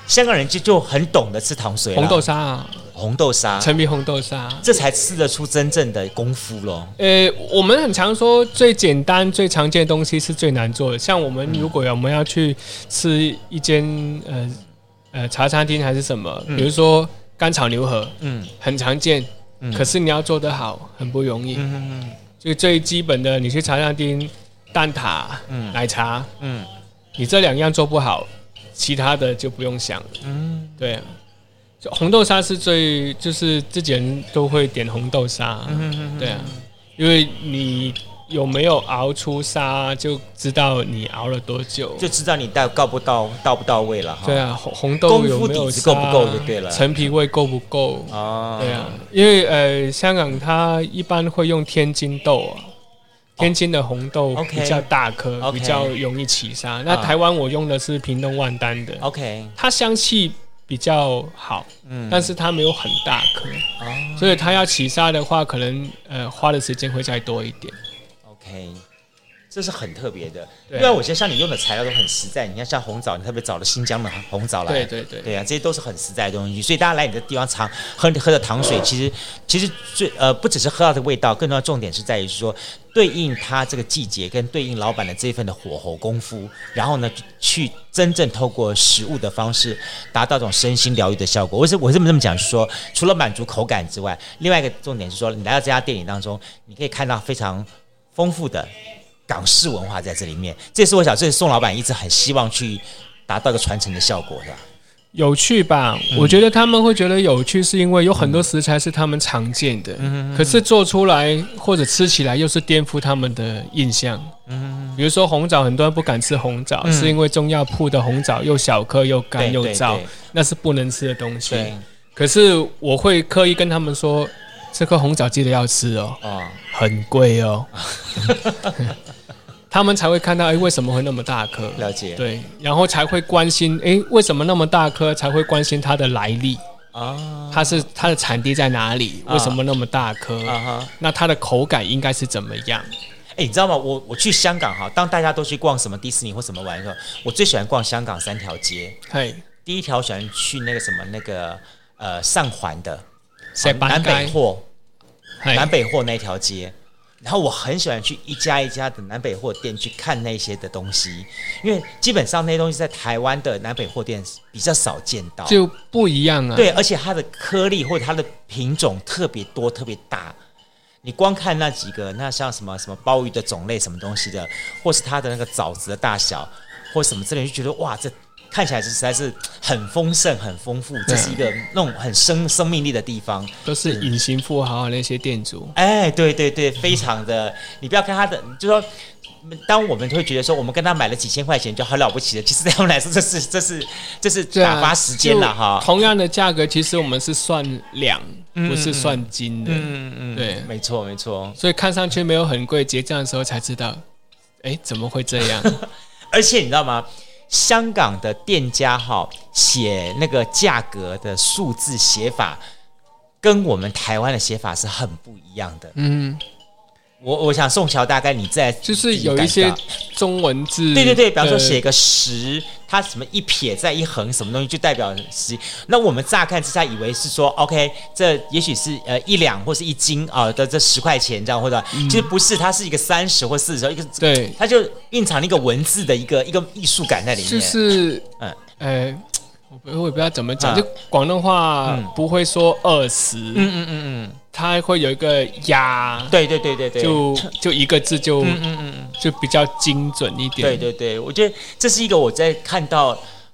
香港人就就很懂得吃糖水，红豆沙啊。红豆沙，陈皮红豆沙，这才吃得出真正的功夫咯。呃，我们很常说最简单、最常见的东西是最难做的。像我们如果我们要去吃一间呃呃茶餐厅还是什么，比如说干炒牛河，嗯，很常见，可是你要做得好很不容易。嗯嗯嗯，就最基本的，你去茶餐厅蛋挞、嗯，奶茶，嗯，你这两样做不好，其他的就不用想了。嗯，对。就红豆沙是最，就是自己人都会点红豆沙，嗯、哼哼对啊，因为你有没有熬出沙，就知道你熬了多久，就知道你到够不到，到不到位了。对啊，红红豆有没有够不够就对了，陈皮味够不够。啊？对啊，因为呃，香港它一般会用天津豆啊，天津的红豆比较大颗，okay, 比较容易起沙。那台湾我用的是屏东万丹的，OK，它香气。比较好，嗯，但是它没有很大颗，哦，所以它要起沙的话，可能呃花的时间会再多一点。OK，这是很特别的。因为我觉得像你用的材料都很实在，你看像红枣，你特别找了新疆的红枣来，对对对，对啊，这些都是很实在的东西。所以大家来你的地方尝喝喝的糖水，其实其实最呃不只是喝到的味道，更重要的重点是在于说对应它这个季节跟对应老板的这一份的火候功夫，然后呢去真正透过食物的方式达到这种身心疗愈的效果。我是我这么这么讲，是说除了满足口感之外，另外一个重点是说你来到这家店里当中，你可以看到非常丰富的。港式文化在这里面，这是我想，这是宋老板一直很希望去达到一个传承的效果，是吧？有趣吧？嗯、我觉得他们会觉得有趣，是因为有很多食材是他们常见的，嗯、可是做出来或者吃起来又是颠覆他们的印象。嗯，比如说红枣，很多人不敢吃红枣，嗯、是因为中药铺的红枣又小颗又干又燥，那是不能吃的东西。可是我会刻意跟他们说，这颗红枣记得要吃哦，哦很贵哦。他们才会看到，哎，为什么会那么大颗？了解，对，然后才会关心，哎，为什么那么大颗？才会关心它的来历啊，它是它的产地在哪里？为什么那么大颗？啊哈，那它的口感应该是怎么样？哎，你知道吗？我我去香港哈，当大家都去逛什么迪士尼或什么玩的时候，我最喜欢逛香港三条街。嘿，第一条喜欢去那个什么那个呃上环的南北货，南北货那条街。然后我很喜欢去一家一家的南北货店去看那些的东西，因为基本上那些东西在台湾的南北货店比较少见到，就不一样啊。对，而且它的颗粒或者它的品种特别多、特别大。你光看那几个，那像什么什么鲍鱼的种类、什么东西的，或是它的那个枣子的大小，或什么之类，就觉得哇，这。看起来是实在是很丰盛、很丰富，这是一个那种很生生命力的地方。都是隐形富豪那些店主。哎，对对对，非常的。你不要看他的，就说，当我们会觉得说，我们跟他买了几千块钱就很了不起了，其实对他们来说，这是这是这是打发时间了哈。同样的价格，其实我们是算两，不是算斤的。嗯嗯，对，没错没错。所以看上去没有很贵，结账的时候才知道，哎，怎么会这样？而且你知道吗？香港的店家哈写那个价格的数字写法，跟我们台湾的写法是很不一样的。嗯。我我想宋乔大概你在就是有一些中文字，对对对，比方说写个十，它什么一撇再一横什么东西就代表十。那我们乍看之下以为是说，OK，这也许是呃一两或是一斤啊的这十块钱这样，或者其实不是，它是一个三十或四十一个，对，它就蕴藏了一个文字的一个一个艺术感在里面。就是嗯，哎，我不我也不知道怎么讲，就广东话不会说二十，嗯嗯嗯嗯。它会有一个压，对对对对对，就就一个字就嗯嗯嗯就比较精准一点。对对对，我觉得这是一个我在看到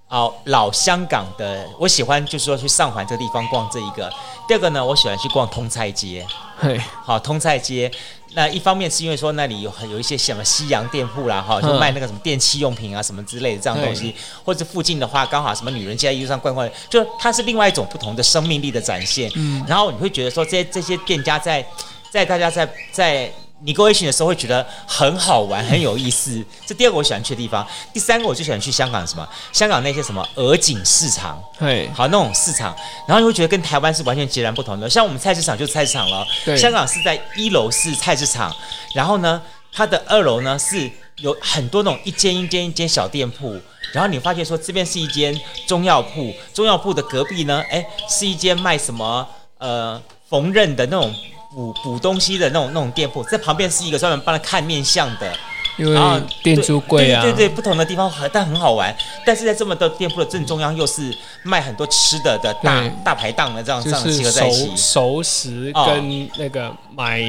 啊、呃、老香港的，我喜欢就是说去上环这个地方逛这一个。第二个呢，我喜欢去逛通菜街，嘿好通菜街。那一方面是因为说那里有很有一些什么西洋店铺啦，哈，就卖那个什么电器用品啊什么之类的这样东西，或者附近的话刚好什么女人街在一路上逛逛，就它是另外一种不同的生命力的展现。嗯，然后你会觉得说这些这些店家在在大家在在。你 negotiation 的时候会觉得很好玩，很有意思。这第二个我喜欢去的地方。第三个我最喜欢去香港什么？香港那些什么鹅颈市场，对，好那种市场。然后你会觉得跟台湾是完全截然不同的。像我们菜市场就是菜市场了，对。香港是在一楼是菜市场，然后呢，它的二楼呢是有很多那种一间一间一间小店铺。然后你发现说这边是一间中药铺，中药铺的隔壁呢，哎，是一间卖什么呃缝纫的那种。补补东西的那种那种店铺，在旁边是一个专门帮他看面相的，因为店租贵啊，对对对，不同的地方但很好玩。但是在这么多店铺的正中央，又是卖很多吃的的大大排档的这样这样集合在一起，熟食跟那个买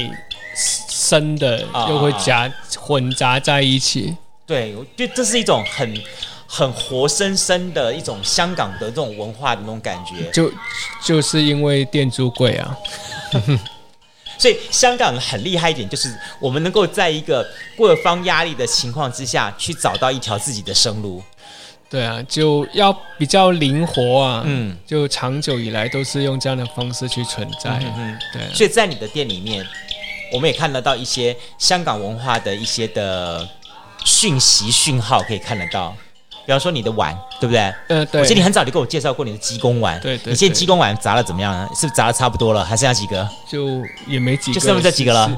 生的又会夹混杂在一起。对，我觉得这是一种很很活生生的一种香港的这种文化的那种感觉。就就是因为店租贵啊。所以香港很厉害一点，就是我们能够在一个各方压力的情况之下去找到一条自己的生路。对啊，就要比较灵活啊。嗯，就长久以来都是用这样的方式去存在。嗯哼，对啊。所以在你的店里面，我们也看得到一些香港文化的一些的讯息讯号，可以看得到。比方说你的碗，对不对？呃，对。我记得你很早就跟我介绍过你的鸡公碗。对对。你现在鸡公碗砸了怎么样呢？是不是砸的差不多了？还剩下几个？就也没几个。就剩这几个了。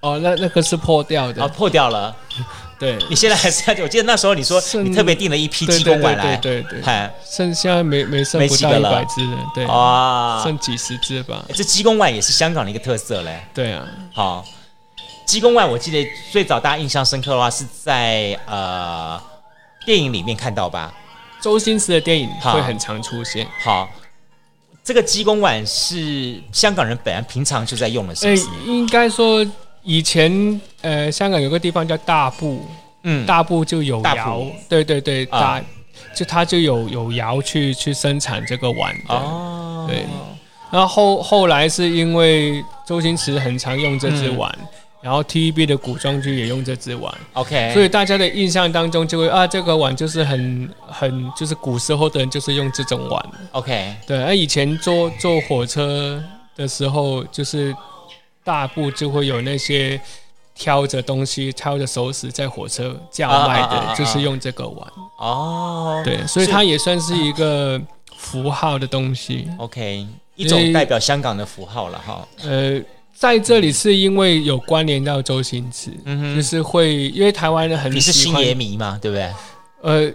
哦，那那个是破掉的。哦，破掉了。对，你现在还是要？我记得那时候你说你特别订了一批鸡公碗来，对对对，剩下没没剩不到一百只了，对，哇，剩几十只吧。这鸡公碗也是香港的一个特色嘞。对啊，好，鸡公碗我记得最早大家印象深刻的话是在呃电影里面看到吧？周星驰的电影会很常出现。好。这个鸡公碗是香港人本来平常就在用的，是不是？应该说以前呃，香港有个地方叫大埔，嗯，大埔就有窑，对对对，大就他就有有窑去去生产这个碗的，哦，对。然后后后来是因为周星驰很常用这只碗。然后 TVB 的古装剧也用这只碗，OK，所以大家的印象当中就会啊，这个碗就是很很就是古时候的人就是用这种碗，OK，对。而以前坐坐火车的时候，就是大部就会有那些挑着东西、挑着熟食在火车叫卖的，就是用这个碗。哦，对，所以它也算是一个符号的东西，OK，一种代表香港的符号了哈。呃。在这里是因为有关联到周星驰，就是会因为台湾人很喜欢，你是星爷迷嘛，对不对？呃，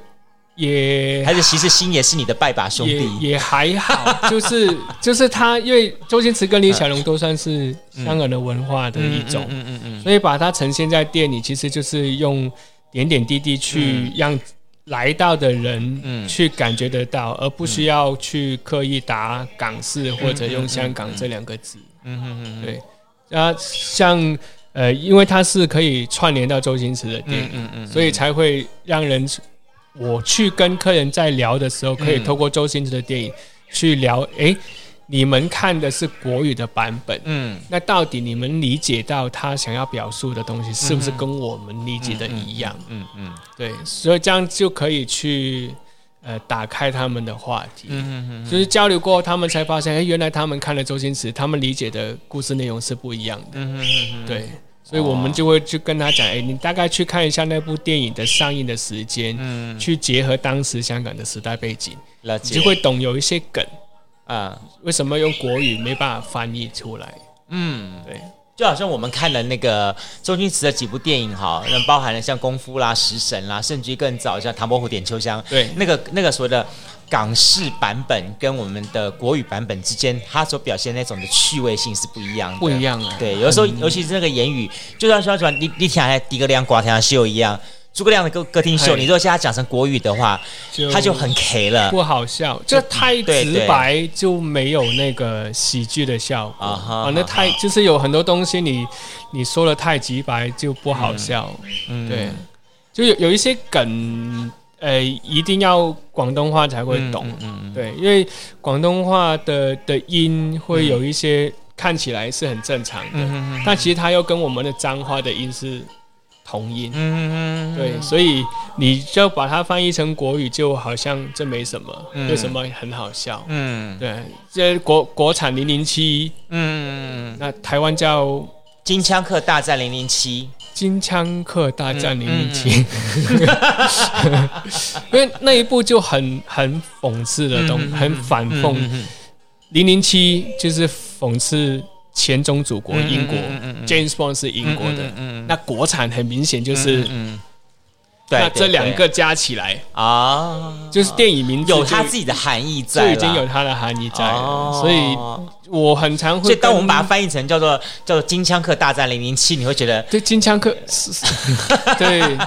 也还是其实星爷是你的拜把兄弟，也，也还好，就是 就是他，因为周星驰跟李小龙都算是香港的文化的一种，嗯嗯嗯，嗯，嗯，所以把它呈现在店里，其实就是用点点滴滴去让来到的人去感觉得到，而不需要去刻意打港式或者用香港这两个字，嗯嗯嗯，对。啊，像呃，因为它是可以串联到周星驰的电影，嗯嗯嗯，所以才会让人我去跟客人在聊的时候，可以透过周星驰的电影去聊。哎、欸，你们看的是国语的版本，嗯，那到底你们理解到他想要表述的东西，是不是跟我们理解的一样？嗯嗯，对，所以这样就可以去。呃，打开他们的话题，就是交流过后，他们才发现，哎，原来他们看了周星驰，他们理解的故事内容是不一样的，嗯嗯嗯，对，所以我们就会去跟他讲，哎，你大概去看一下那部电影的上映的时间，嗯，去结合当时香港的时代背景，你就会懂有一些梗，啊，为什么用国语没办法翻译出来？嗯，对。就好像我们看了那个周星驰的几部电影哈，那包含了像功夫啦、食神啦，甚至于更早像唐伯虎点秋香，对，那个那个所谓的港式版本跟我们的国语版本之间，它所表现那种的趣味性是不一样的，不一样啊。对，有时候尤其是那个言语，就像说什么你你听来诸葛亮瓜天秀一样。诸葛亮的歌歌厅秀，你如果现在讲成国语的话，就他就很 K 了，不好笑，就太直白，就没有那个喜剧的效果啊。那太就是有很多东西你，你你说的太直白就不好笑。嗯，对，就有有一些梗，呃，一定要广东话才会懂。嗯嗯，对，因为广东话的的音会有一些看起来是很正常的，嗯，但其实它又跟我们的脏话的音是。同音，嗯嗯，对，所以你就把它翻译成国语，就好像这没什么，嗯、为什么很好笑？嗯，对，这国国产零零七，嗯，那台湾叫《金枪客大战零零七》，金枪客大战零零七，因为那一部就很很讽刺的东很反讽，零零七就是讽刺。前宗祖国英国，James Bond 是英国的，那国产很明显就是，对，那这两个加起来啊，就是电影名字有它自己的含义在，就已经有它的含义在了，所以我很常会，所以当我们把它翻译成叫做叫做《金枪客大战零零七》，你会觉得对金枪客，对，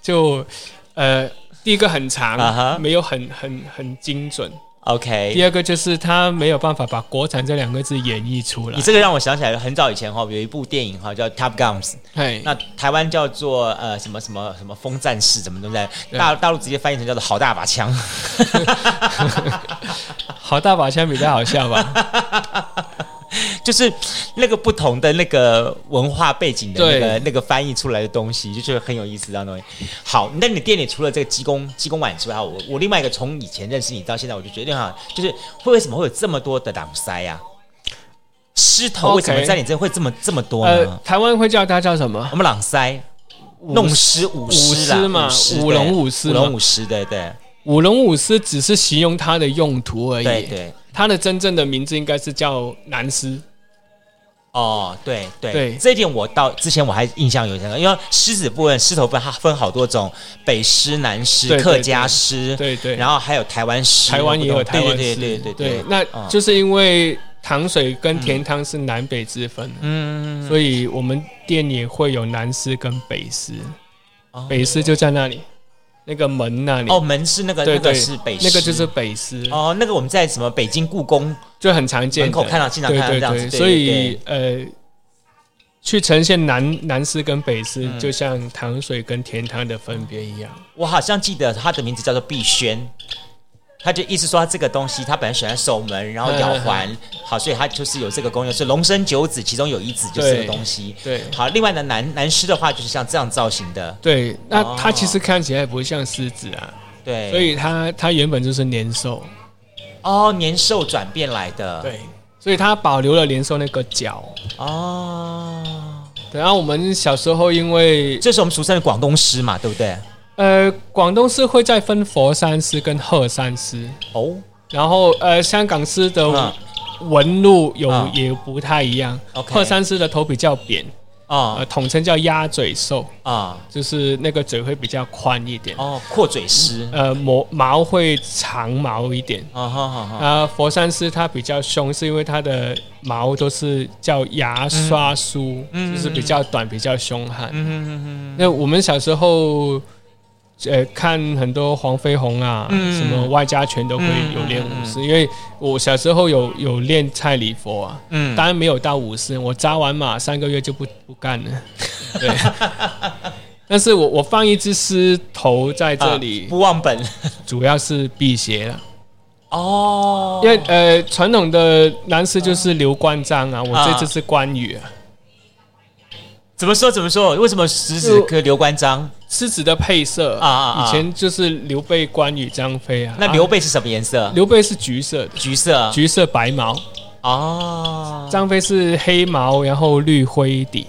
就呃，第一个很长，没有很很很精准。OK，第二个就是他没有办法把“国产”这两个字演绎出来。你这个让我想起来了，很早以前哈，有一部电影哈叫《Top Guns》，那台湾叫做呃什么什么什么风战士，怎么都在大大陆直接翻译成叫做“好大把枪”，好大把枪比较好笑吧。就是那个不同的那个文化背景的那个那个翻译出来的东西，就觉得很有意思。这样东西好，那你店里除了这个鸡公鸡公碗之外，我我另外一个从以前认识你到现在，我就觉得哈，就是会为什么会有这么多的挡塞呀？狮头为什么在你这会这么这么多呢？呃、台湾会叫它叫什么？我们朗塞、弄狮、舞狮嘛，舞龙舞狮，舞龙舞狮，对对，舞龙舞狮只是形容它的用途而已。对对。它的真正的名字应该是叫南狮，哦，对对。对，这一点我到之前我还印象有这个，因为狮子部分狮头部分它分好多种，北狮、南狮、客家狮，对对，然后还有台湾狮，台湾也有台湾狮，对对对对对，那就是因为糖水跟甜汤是南北之分，嗯，所以我们店也会有南狮跟北狮，北狮就在那里。那个门那里哦，门是那个，那个，是北，那个就是北师哦。那个我们在什么北京故宫就很常见，门口看到经常看到这样子。所以呃，去呈现南南师跟北师，就像糖水跟甜汤的分别一样。我好像记得它的名字叫做碧轩。他就意思说，他这个东西他本来喜欢守门，然后咬环，好，所以他就是有这个功用，是龙生九子，其中有一子就是这个东西。对，好，另外呢，南南狮的话就是像这样造型的。对，那它其实看起来不像狮子啊。对，所以它它原本就是年兽。哦，年兽转变来的。对，所以它保留了年兽那个角。哦。对，然后我们小时候因为这是我们俗称的广东狮嘛，对不对？呃，广东狮会再分佛山狮跟鹤山狮哦，然后呃，香港狮的纹路有、嗯、也不太一样。鹤、嗯、山狮的头比较扁啊、嗯呃，统称叫鸭嘴兽啊，嗯、就是那个嘴会比较宽一点哦，阔嘴狮。呃，毛毛会长毛一点啊。啊，佛山狮它比较凶，是因为它的毛都是叫牙刷梳，嗯、就是比较短，比较凶悍。嗯嗯嗯嗯。那我们小时候。呃，看很多黄飞鸿啊，嗯、什么外家拳都会有练武师，嗯、因为我小时候有有练蔡礼佛啊，嗯，当然没有到武师，我扎完马三个月就不不干了，对，但是我我放一只狮头在这里，啊、不忘本，主要是辟邪了，哦，因为呃传统的男士就是刘关张啊，我这只是关羽啊。怎么说？怎么说？为什么狮子跟刘关张？狮子的配色啊，以前就是刘备、关羽、张飞啊。那刘备是什么颜色？刘备是橘色，橘色，橘色白毛。哦。张飞是黑毛，然后绿灰底。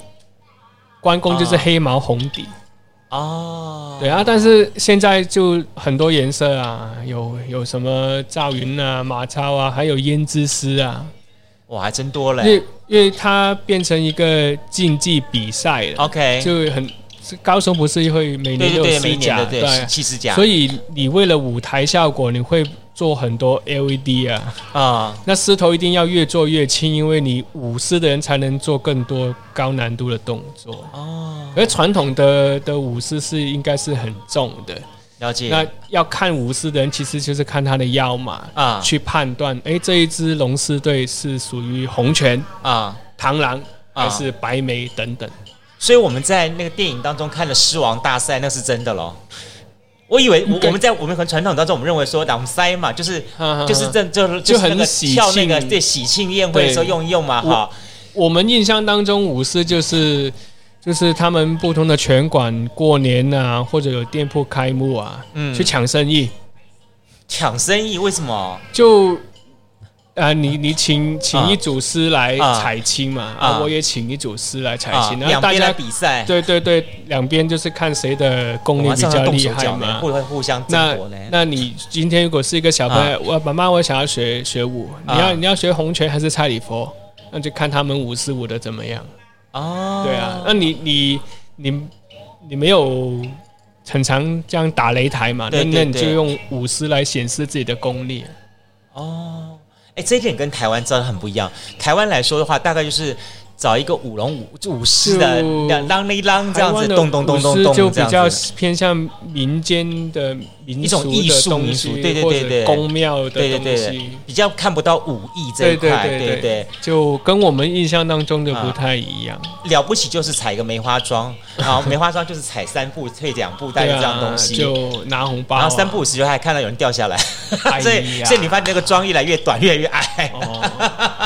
关公就是黑毛红底。哦。对啊，但是现在就很多颜色啊，有有什么赵云啊、马超啊，还有胭脂狮啊。哇，还真多嘞！因为因为它变成一个竞技比赛了，OK，就很高手不是会每年都有十甲，对，七十甲。所以你为了舞台效果，你会做很多 LED 啊啊。那狮头一定要越做越轻，因为你舞狮的人才能做更多高难度的动作哦。而传统的的舞狮是应该是很重的。了解。那要看舞狮的人，其实就是看他的腰嘛啊，去判断，哎，这一支龙狮队是属于红拳啊、螳螂还是白眉等等。所以我们在那个电影当中看了狮王大赛，那是真的喽。我以为我我们在我们很传统当中，我们认为说狼塞嘛，就是就是这就是就是那个跳那个对喜庆宴会的时候用一用嘛哈。我们印象当中舞狮就是。就是他们不同的拳馆过年啊，或者有店铺开幕啊，嗯，去抢生意。抢生意为什么？就啊，你你请请一组师来采青嘛，啊，我也请一组师来采青，然后大家比赛。对对对，两边就是看谁的功力比较厉害嘛，互互相那那你今天如果是一个小朋友，我妈妈我想要学学舞，你要你要学红拳还是蔡礼佛？那就看他们舞狮舞的怎么样。哦，对啊，那你你你你没有很常这样打擂台嘛？对对对，那那你就用舞狮来显示自己的功力。哦，哎，这一点跟台湾真的很不一样。台湾来说的话，大概就是。找一个舞龙舞舞狮的，啷哩啷这样子，咚咚咚咚咚，就比较偏向民间的民俗的东西，对对对对，宫庙的东西，比较看不到武艺这一块，对对对，就跟我们印象当中的不太一样。了不起就是踩个梅花桩，然 后梅花桩就是踩三步退两步，带着这样东西，就拿红包，然后三步五十就还看到有人掉下来，所以所以你发现那个桩越来越短，越来越矮，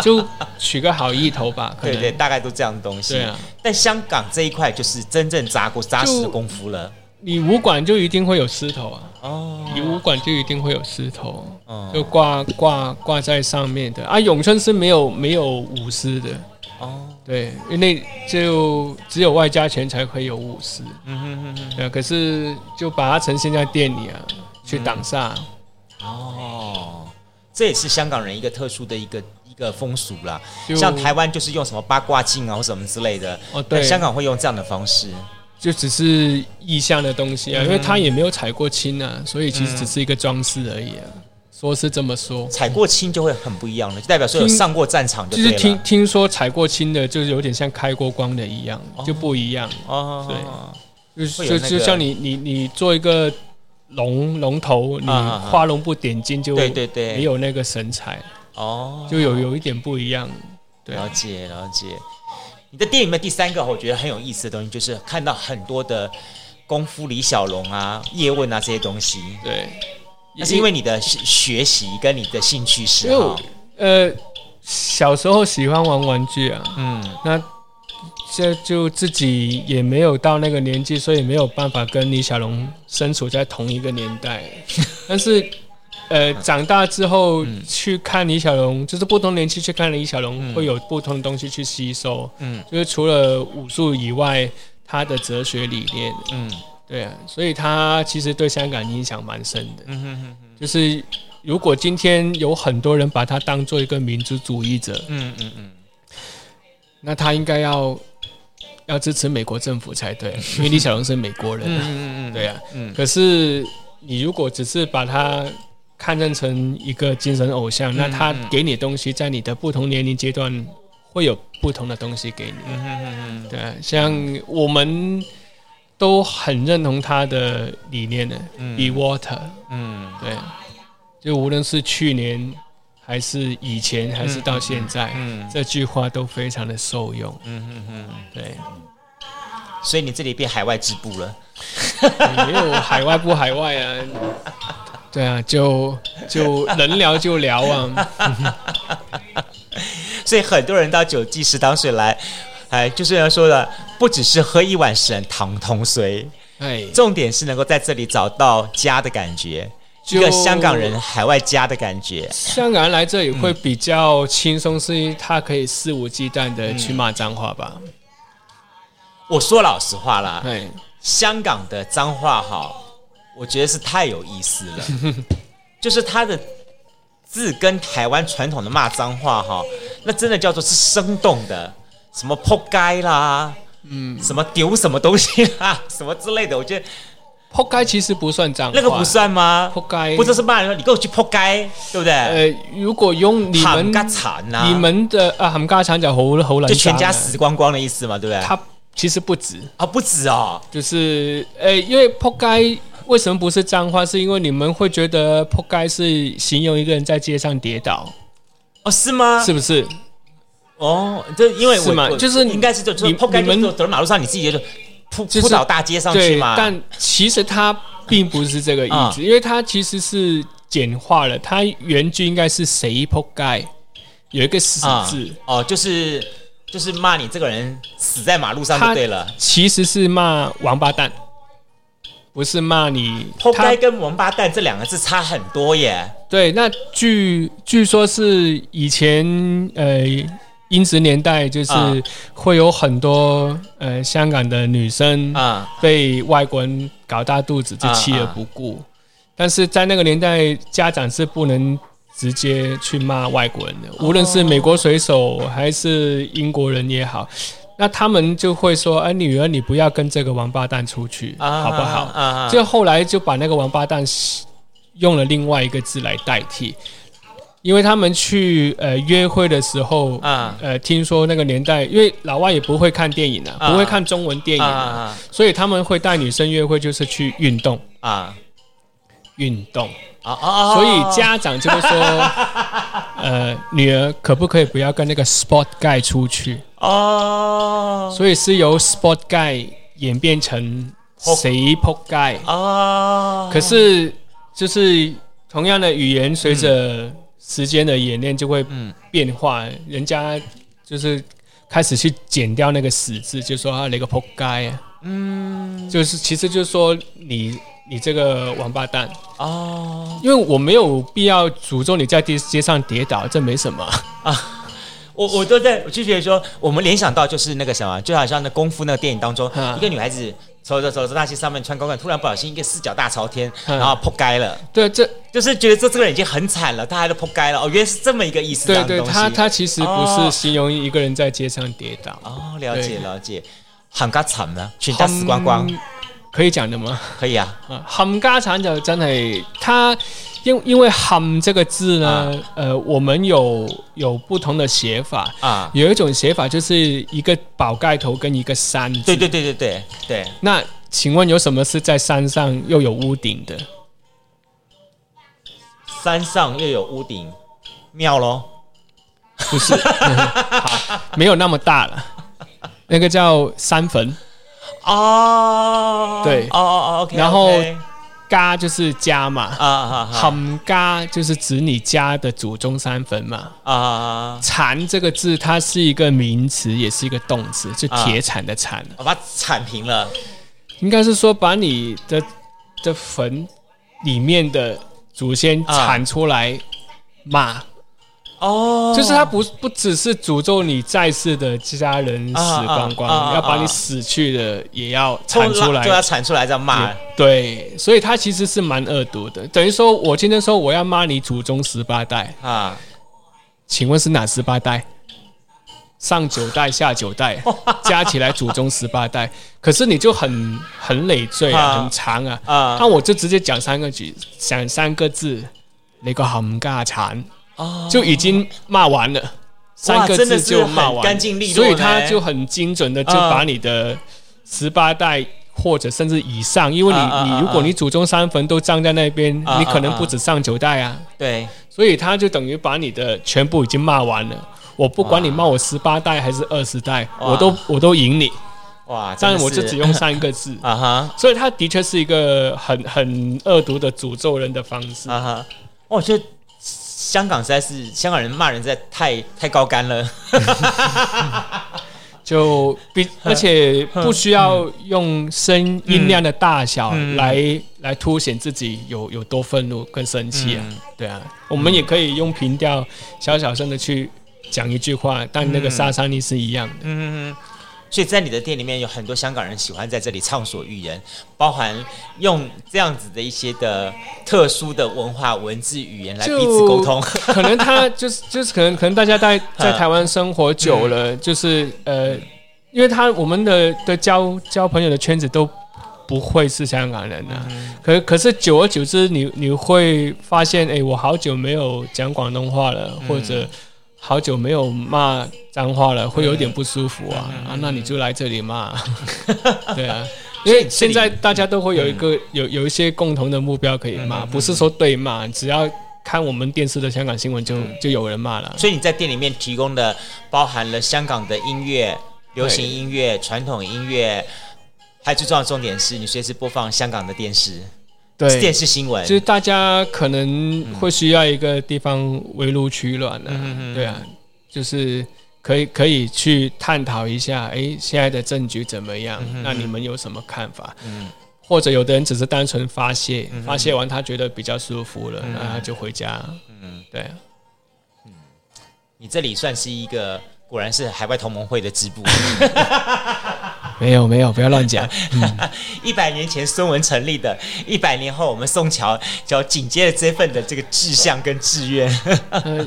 就取个好意头吧，对对。大概都这样的东西，对啊。但香港这一块就是真正扎过扎实的功夫了。你武馆就一定会有狮头啊，哦，你武馆就一定会有狮头，哦，就挂挂挂在上面的。啊。咏春是没有没有舞狮的，哦，对，因为就只有外家拳才会有舞狮，嗯哼哼哼，对啊。可是就把它呈现在店里啊，去挡煞，哦，这也是香港人一个特殊的一个。一个风俗啦。像台湾就是用什么八卦镜啊或什么之类的，哦对，香港会用这样的方式，就只是意象的东西啊，嗯、因为他也没有踩过青啊，所以其实只是一个装饰而已啊。说是这么说，踩过青就会很不一样了，就代表说有上过战场就对了。就是听听说踩过青的，就是有点像开过光的一样，哦、就不一样。哦，对，就就就像你你你做一个龙龙头，你画龙不点睛，就对对对，没有那个神采。哦，就有有一点不一样。对，了解了解。你的电影里面第三个我觉得很有意思的东西，就是看到很多的功夫李小龙啊、叶问啊这些东西。对。那是因为你的学习跟你的兴趣是好，呃，小时候喜欢玩玩具啊，嗯，那这就自己也没有到那个年纪，所以没有办法跟李小龙身处在同一个年代。但是，呃，长大之后去看李小龙，就是不同年纪去看李小龙，会有不同的东西去吸收。嗯，就是除了武术以外，他的哲学理念，嗯。对啊，所以他其实对香港影响蛮深的。嗯哼哼哼，就是如果今天有很多人把他当做一个民族主义者，嗯嗯嗯，那他应该要要支持美国政府才对，因为李小龙是美国人。嗯嗯嗯，对啊。嗯。可是你如果只是把他看成成一个精神偶像，那他给你的东西，在你的不同年龄阶段会有不同的东西给你。对啊，像我们。都很认同他的理念的，嗯，Be Water，嗯，对，就无论是去年还是以前，还是到现在，嗯，嗯，这句话都非常的受用，嗯嗯嗯，对，所以你这里变海外支部了，没有海外不海外啊，对啊，就就能聊就聊啊，所以很多人到九记食堂水来。哎，就是要说的，不只是喝一碗神汤同水，哎，重点是能够在这里找到家的感觉，一个香港人海外家的感觉。香港人来这里会比较轻松，是因为他可以肆无忌惮的去骂脏话吧？嗯、我说老实话啦，哎，香港的脏话哈，我觉得是太有意思了，就是他的字跟台湾传统的骂脏话哈，那真的叫做是生动的。什么扑街啦，嗯，什么丢什么东西啦，什么之类的，我觉得扑街其实不算脏话，那个不算吗？扑街不就是骂人说你给我去扑街，对不对？呃，如果用你们冚家铲啊，你们的啊冚家铲就好好难，就全家死光光的意思嘛，对不对？他其实不止啊，不止哦，就是呃，因为扑街为什么不是脏话？是因为你们会觉得扑街是形容一个人在街上跌倒，哦，是吗？是不是？哦，就因为我是吗？就是应该是就你扑街，你们走到马路上，你自己就扑扑倒大街上去嘛。但其实它并不是这个意思，因为它其实是简化了。它原句应该是谁扑街，有一个死字哦，就是就是骂你这个人死在马路上就对了。其实是骂王八蛋，不是骂你。扑街跟王八蛋这两个字差很多耶。对，那据据说是以前呃。英殖年代就是会有很多、uh, 呃香港的女生啊被外国人搞大肚子就弃而不顾，uh, uh, 但是在那个年代家长是不能直接去骂外国人的，无论是美国水手还是英国人也好，那他们就会说：“哎，女儿你不要跟这个王八蛋出去，uh, 好不好？”就、uh, uh, 后来就把那个王八蛋用了另外一个字来代替。因为他们去呃约会的时候，啊，呃，听说那个年代，因为老外也不会看电影啊，啊。不会看中文电影啊。所以他们会带女生约会，就是去运动。啊，运动啊啊，所以家长就会说，呃，女儿可不可以不要跟那个 sport guy 出去？哦，所以是由 sport guy 演变成谁 p o t guy 啊，可是就是同样的语言随着、嗯。时间的演练就会变化，嗯、人家就是开始去剪掉那个死字，就说啊，那个扑街，嗯，就是其实就是说你你这个王八蛋哦，因为我没有必要诅咒你在街街上跌倒，这没什么啊。我我都在，我就觉得说，我们联想到就是那个什么，就好像那功夫那个电影当中，嗯、一个女孩子走着走着大街上面穿高跟，突然不小心一个四脚大朝天，嗯、然后扑街了。对，这就是觉得这这个人已经很惨了，他还都扑街了。哦，原来是这么一个意思。对对，他他其实不是形容一个人在街上跌倒。哦，了解了解。冚家铲呢？全家死光光，可以讲的吗？可以啊。冚家铲就真系，它因因为冚这个字呢，啊、呃，我们有有不同的写法啊。有一种写法就是一个宝盖头跟一个山。对对对对对对。那请问有什么是在山上又有屋顶的？山上又有屋顶，庙喽？不是，好，没有那么大了。那个叫山坟哦，对，哦哦哦，OK，然后嘎就是家嘛，啊啊，很家就是指你家的祖宗三坟嘛，啊，铲这个字它是一个名词，也是一个动词，就铁铲的铲，我把它铲平了，应该是说把你的的坟里面的祖先铲出来骂。哦，就是他不不只是诅咒你在世的家人死光光，要把你死去的也要铲出来，就要铲出来这样骂。对，所以他其实是蛮恶毒的。等于说我今天说我要骂你祖宗十八代啊，请问是哪十八代？上九代下九代 加起来祖宗十八代，可是你就很很累赘啊，很长啊啊！那我就直接讲三个句，讲三个字，那个冚家铲。哦，就已经骂完了，三个字就骂完，干净利落，所以他就很精准的就把你的十八代或者甚至以上，因为你你如果你祖宗三坟都葬在那边，你可能不止上九代啊。对，所以他就等于把你的全部已经骂完了。我不管你骂我十八代还是二十代，我都我都赢你。哇，但是。我就只用三个字。啊哈，所以他的确是一个很很恶毒的诅咒人的方式。啊哈。我觉得。香港实在是香港人骂人实在太太高干了，就比 而且不需要用声音量的大小来、嗯、来凸显自己有有多愤怒跟生气啊，嗯、对啊，我们也可以用平调小小声的去讲一句话，但那个杀伤力是一样的。嗯嗯所以在你的店里面有很多香港人喜欢在这里畅所欲言，包含用这样子的一些的特殊的文化文字语言来彼此沟通。可能他 就是就是可能可能大家在在台湾生活久了，嗯、就是呃，因为他我们的的交交朋友的圈子都不会是香港人啊。嗯、可可是久而久之你，你你会发现，哎，我好久没有讲广东话了，嗯、或者。好久没有骂脏话了，会有点不舒服啊！啊，那你就来这里骂，对啊，因为现在大家都会有一个有有一些共同的目标可以骂，不是说对骂，只要看我们电视的香港新闻就就有人骂了。所以你在店里面提供的包含了香港的音乐、流行音乐、传统音乐，还有最重要的重点是你随时播放香港的电视。对，电视新闻。就是大家可能会需要一个地方围炉取暖的，嗯、对啊，就是可以可以去探讨一下，哎，现在的政局怎么样？嗯、那你们有什么看法？嗯、或者有的人只是单纯发泄，嗯、发泄完他觉得比较舒服了，嗯、那他就回家。嗯，对、啊，嗯，你这里算是一个。果然是海外同盟会的支部，没有没有，不要乱讲。一百年前孙文成立的，一百年后我们宋桥就要紧接着这份的这个志向跟志愿。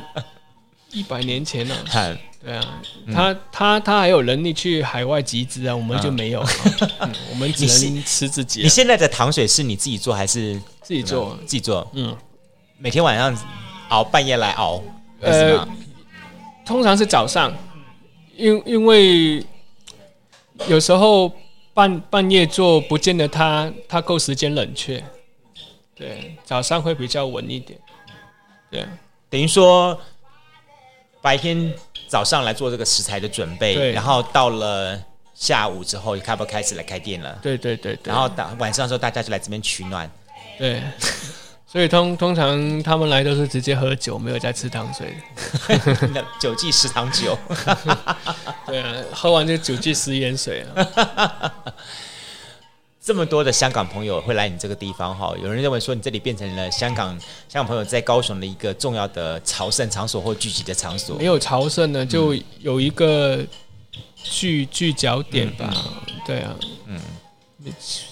一百年前呢？对啊，他他他还有能力去海外集资啊，我们就没有，我们只能吃自己。你现在的糖水是你自己做还是自己做？自己做，嗯，每天晚上熬，半夜来熬，呃，通常是早上。因因为有时候半半夜做，不见得它它够时间冷却，对，早上会比较稳一点，对，等于说白天早上来做这个食材的准备，然后到了下午之后，你开不开始来开店了？对对对，对，然后到晚上的时候，大家就来这边取暖，对。所以通通常他们来都是直接喝酒，没有在吃糖水的。酒忌食糖酒。对啊，喝完就酒忌食盐水啊。这么多的香港朋友会来你这个地方哈，有人认为说你这里变成了香港香港朋友在高雄的一个重要的朝圣场所或聚集的场所。没有朝圣呢，就有一个聚聚焦点吧。嗯、对啊，嗯。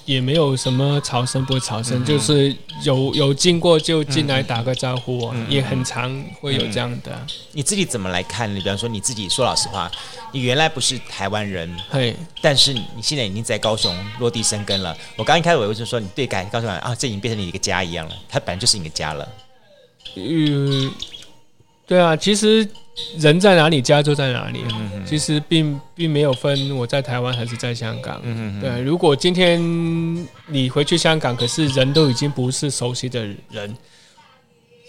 也没有什么朝圣不朝圣，嗯、就是有有经过就进来打个招呼，也很常会有这样的。你自己怎么来看？你比方说你自己说老实话，你原来不是台湾人，嘿，但是你现在已经在高雄落地生根了。我刚一开始我就说你对感高雄啊，这已经变成你一个家一样了，它本来就是你的家了。嗯，对啊，其实。人在哪里，家就在哪里。嗯、其实并并没有分我在台湾还是在香港。嗯、对，如果今天你回去香港，可是人都已经不是熟悉的人，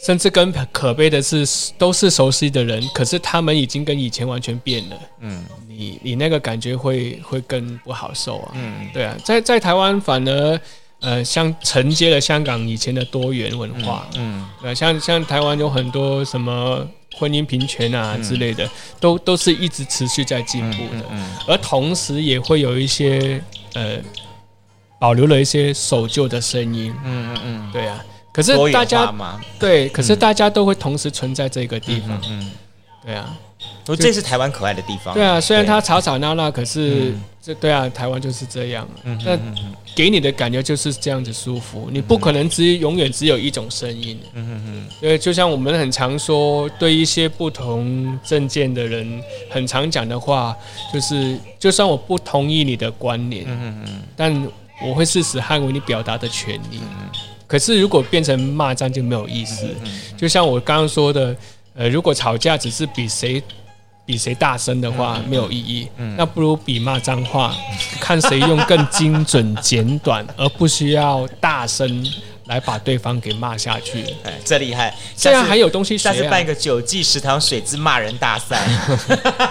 甚至更可悲的是，都是熟悉的人，可是他们已经跟以前完全变了。嗯，你你那个感觉会会更不好受啊。嗯，对啊，在在台湾反而呃，像承接了香港以前的多元文化。嗯，呃，像像台湾有很多什么。婚姻平权啊之类的，嗯、都都是一直持续在进步的，而同时也会有一些呃保留了一些守旧的声音，嗯嗯嗯，对啊，可是大家对，可是大家都会同时存在这个地方，嗯，嗯对啊。说这是台湾可爱的地方。对啊，虽然它吵吵闹闹，可是这对啊，台湾就是这样。那给你的感觉就是这样子舒服。你不可能只永远只有一种声音。嗯嗯嗯。因为就像我们很常说，对一些不同政见的人，很常讲的话，就是就算我不同意你的观念，嗯嗯，但我会誓死捍卫你表达的权利。可是如果变成骂战就没有意思。就像我刚刚说的。呃，如果吵架只是比谁比谁大声的话，没有意义。嗯，那不如比骂脏话，看谁用更精准、简短，而不需要大声来把对方给骂下去。哎，这厉害！这样还有东西学啊。下次办一个九记食堂水之骂人大赛。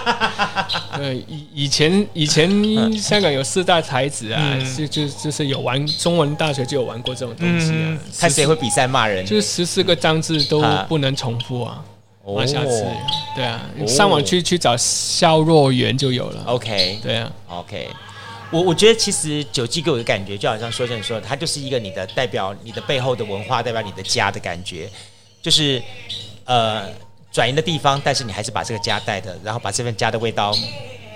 对，以以前以前香港有四大才子啊，就就就是有玩中文大学就有玩过这种东西啊。看谁会比赛骂人，就是十四个脏字都不能重复啊。骂下次，对啊，上网去去找肖若元就有了。OK，对啊，OK。我我觉得其实九记给我的感觉，就好像说像你说，它就是一个你的代表，你的背后的文化，代表你的家的感觉，就是呃转移的地方，但是你还是把这个家带的，然后把这份家的味道。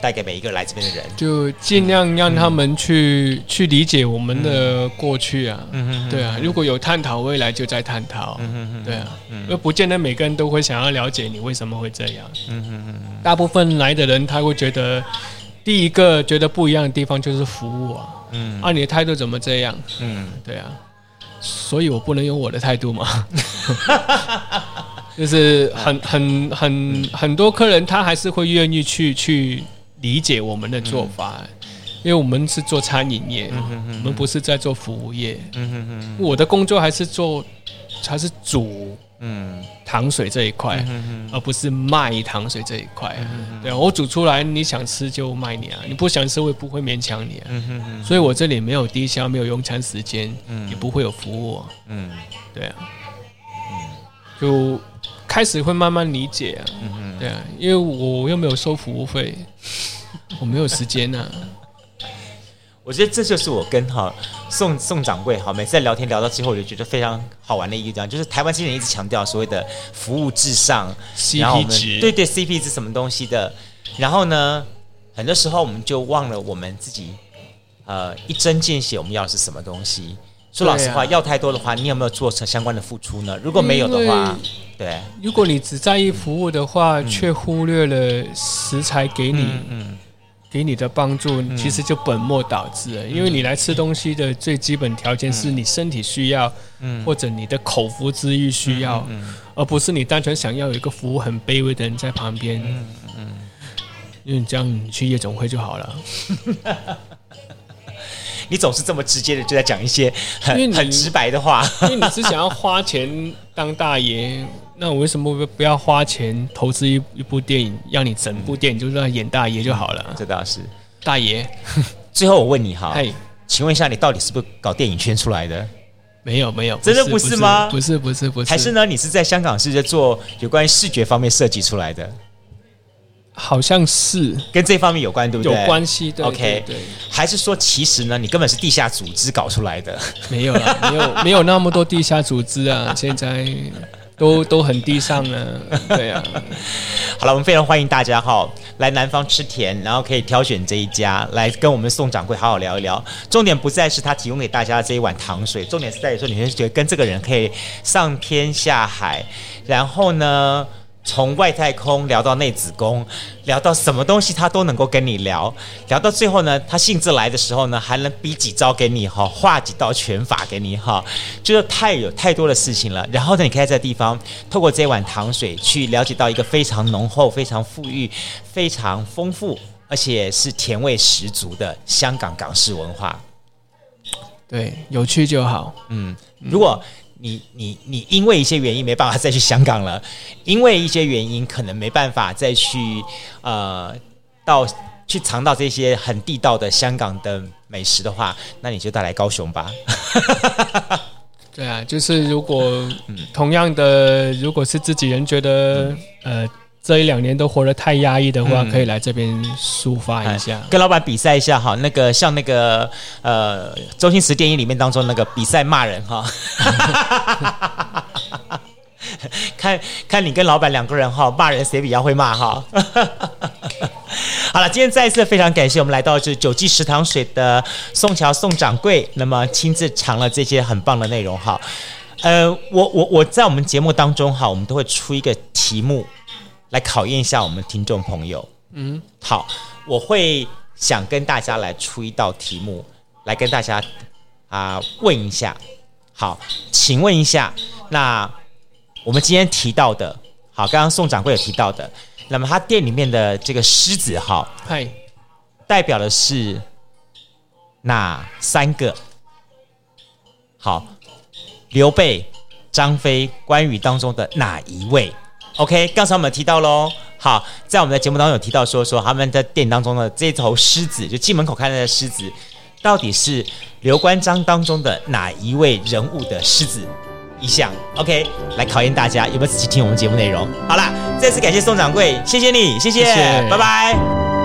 带给每一个来这边的人，就尽量让他们去、嗯、去理解我们的过去啊，嗯、哼哼对啊，如果有探讨未来，就在探讨，嗯、哼哼对啊，因为不见得每个人都会想要了解你为什么会这样，嗯、哼哼大部分来的人他会觉得，第一个觉得不一样的地方就是服务啊，嗯，啊，你的态度怎么这样？嗯，对啊，所以我不能用我的态度嘛，就是很很很很多客人他还是会愿意去去。理解我们的做法，嗯、因为我们是做餐饮业，嗯、哼哼。我们不是在做服务业。嗯、哼哼。我的工作还是做，还是煮，嗯，糖水这一块，而不是卖糖水这一块。对，我煮出来，你想吃就卖你啊，你不想吃我也不会勉强你啊。嗯、哼哼。所以我这里没有低消，没有用餐时间，嗯、也不会有服务、啊。嗯，对啊，就开始会慢慢理解啊。嗯、哼对啊，因为我又没有收服务费。我没有时间呢、啊。我觉得这就是我跟哈宋宋掌柜哈每次在聊天聊到最后，我就觉得非常好玩的一个地方，就是台湾这些人一直强调所谓的服务至上，CP 值，对对，CP 是什么东西的？然后呢，很多时候我们就忘了我们自己，呃，一针见血我们要的是什么东西？说老实话，啊、要太多的话，你有没有做成相关的付出呢？如果没有的话，对，如果你只在意服务的话，却、嗯、忽略了食材给你，嗯。嗯。给你的帮助其实就本末倒置了，因为你来吃东西的最基本条件是你身体需要，嗯。或者你的口腹之欲需要，而不是你单纯想要有一个服务很卑微的人在旁边。嗯因为这样你去夜总会就好了。你总是这么直接的就在讲一些很很直白的话，因为你是想要花钱当大爷。那我为什么不要花钱投资一一部电影，让你整部电影就是演大爷就好了？这倒是大爷。最后我问你哈，嘿，请问一下，你到底是不是搞电影圈出来的？没有没有，真的不是吗？不是不是不是，还是呢？你是在香港是在做有关于视觉方面设计出来的？好像是跟这方面有关，对不对？有关系，对。OK，对。还是说，其实呢，你根本是地下组织搞出来的？没有啦，没有，没有那么多地下组织啊，现在。都都很地上呢，对啊。好了，我们非常欢迎大家哈来南方吃甜，然后可以挑选这一家来跟我们宋掌柜好好聊一聊。重点不再是他提供给大家的这一碗糖水，重点是在于说你会觉得跟这个人可以上天下海，然后呢，从外太空聊到内子宫，聊到什么东西他都能够跟你聊，聊到最后呢，他兴致来的时候呢，还能比几招给你哈，画几道拳法给你哈，就是太有太多的事情了。然后呢，你可以在这地方透过这碗糖水去了解到一个非常浓厚、非常富裕、非常丰富，而且是甜味十足的香港港式文化。对，有趣就好。嗯，如果。你你你因为一些原因没办法再去香港了，因为一些原因可能没办法再去呃到去尝到这些很地道的香港的美食的话，那你就带来高雄吧。对啊，就是如果同样的，如果是自己人觉得、嗯、呃。这一两年都活得太压抑的话，嗯、可以来这边抒发一下，跟老板比赛一下哈。那个像那个呃周星驰电影里面当中那个比赛骂人哈，看看你跟老板两个人哈骂人谁比较会骂哈。好了，今天再一次非常感谢我们来到这九记食堂水的宋桥宋掌柜，那么亲自尝了这些很棒的内容哈。呃，我我我在我们节目当中哈，我们都会出一个题目。来考验一下我们听众朋友，嗯，好，我会想跟大家来出一道题目，来跟大家啊、呃、问一下，好，请问一下，那我们今天提到的，好，刚刚宋掌柜有提到的，那么他店里面的这个狮子哈，嗨，代表的是哪三个？好，刘备、张飞、关羽当中的哪一位？OK，刚才我们提到喽，好，在我们的节目当中有提到说说他们在电影当中的这头狮子，就进门口看到的狮子，到底是刘关张当中的哪一位人物的狮子一像？OK，来考验大家有没有仔细听我们节目内容。好啦，再次感谢宋掌柜，谢谢你，谢谢，谢谢拜拜。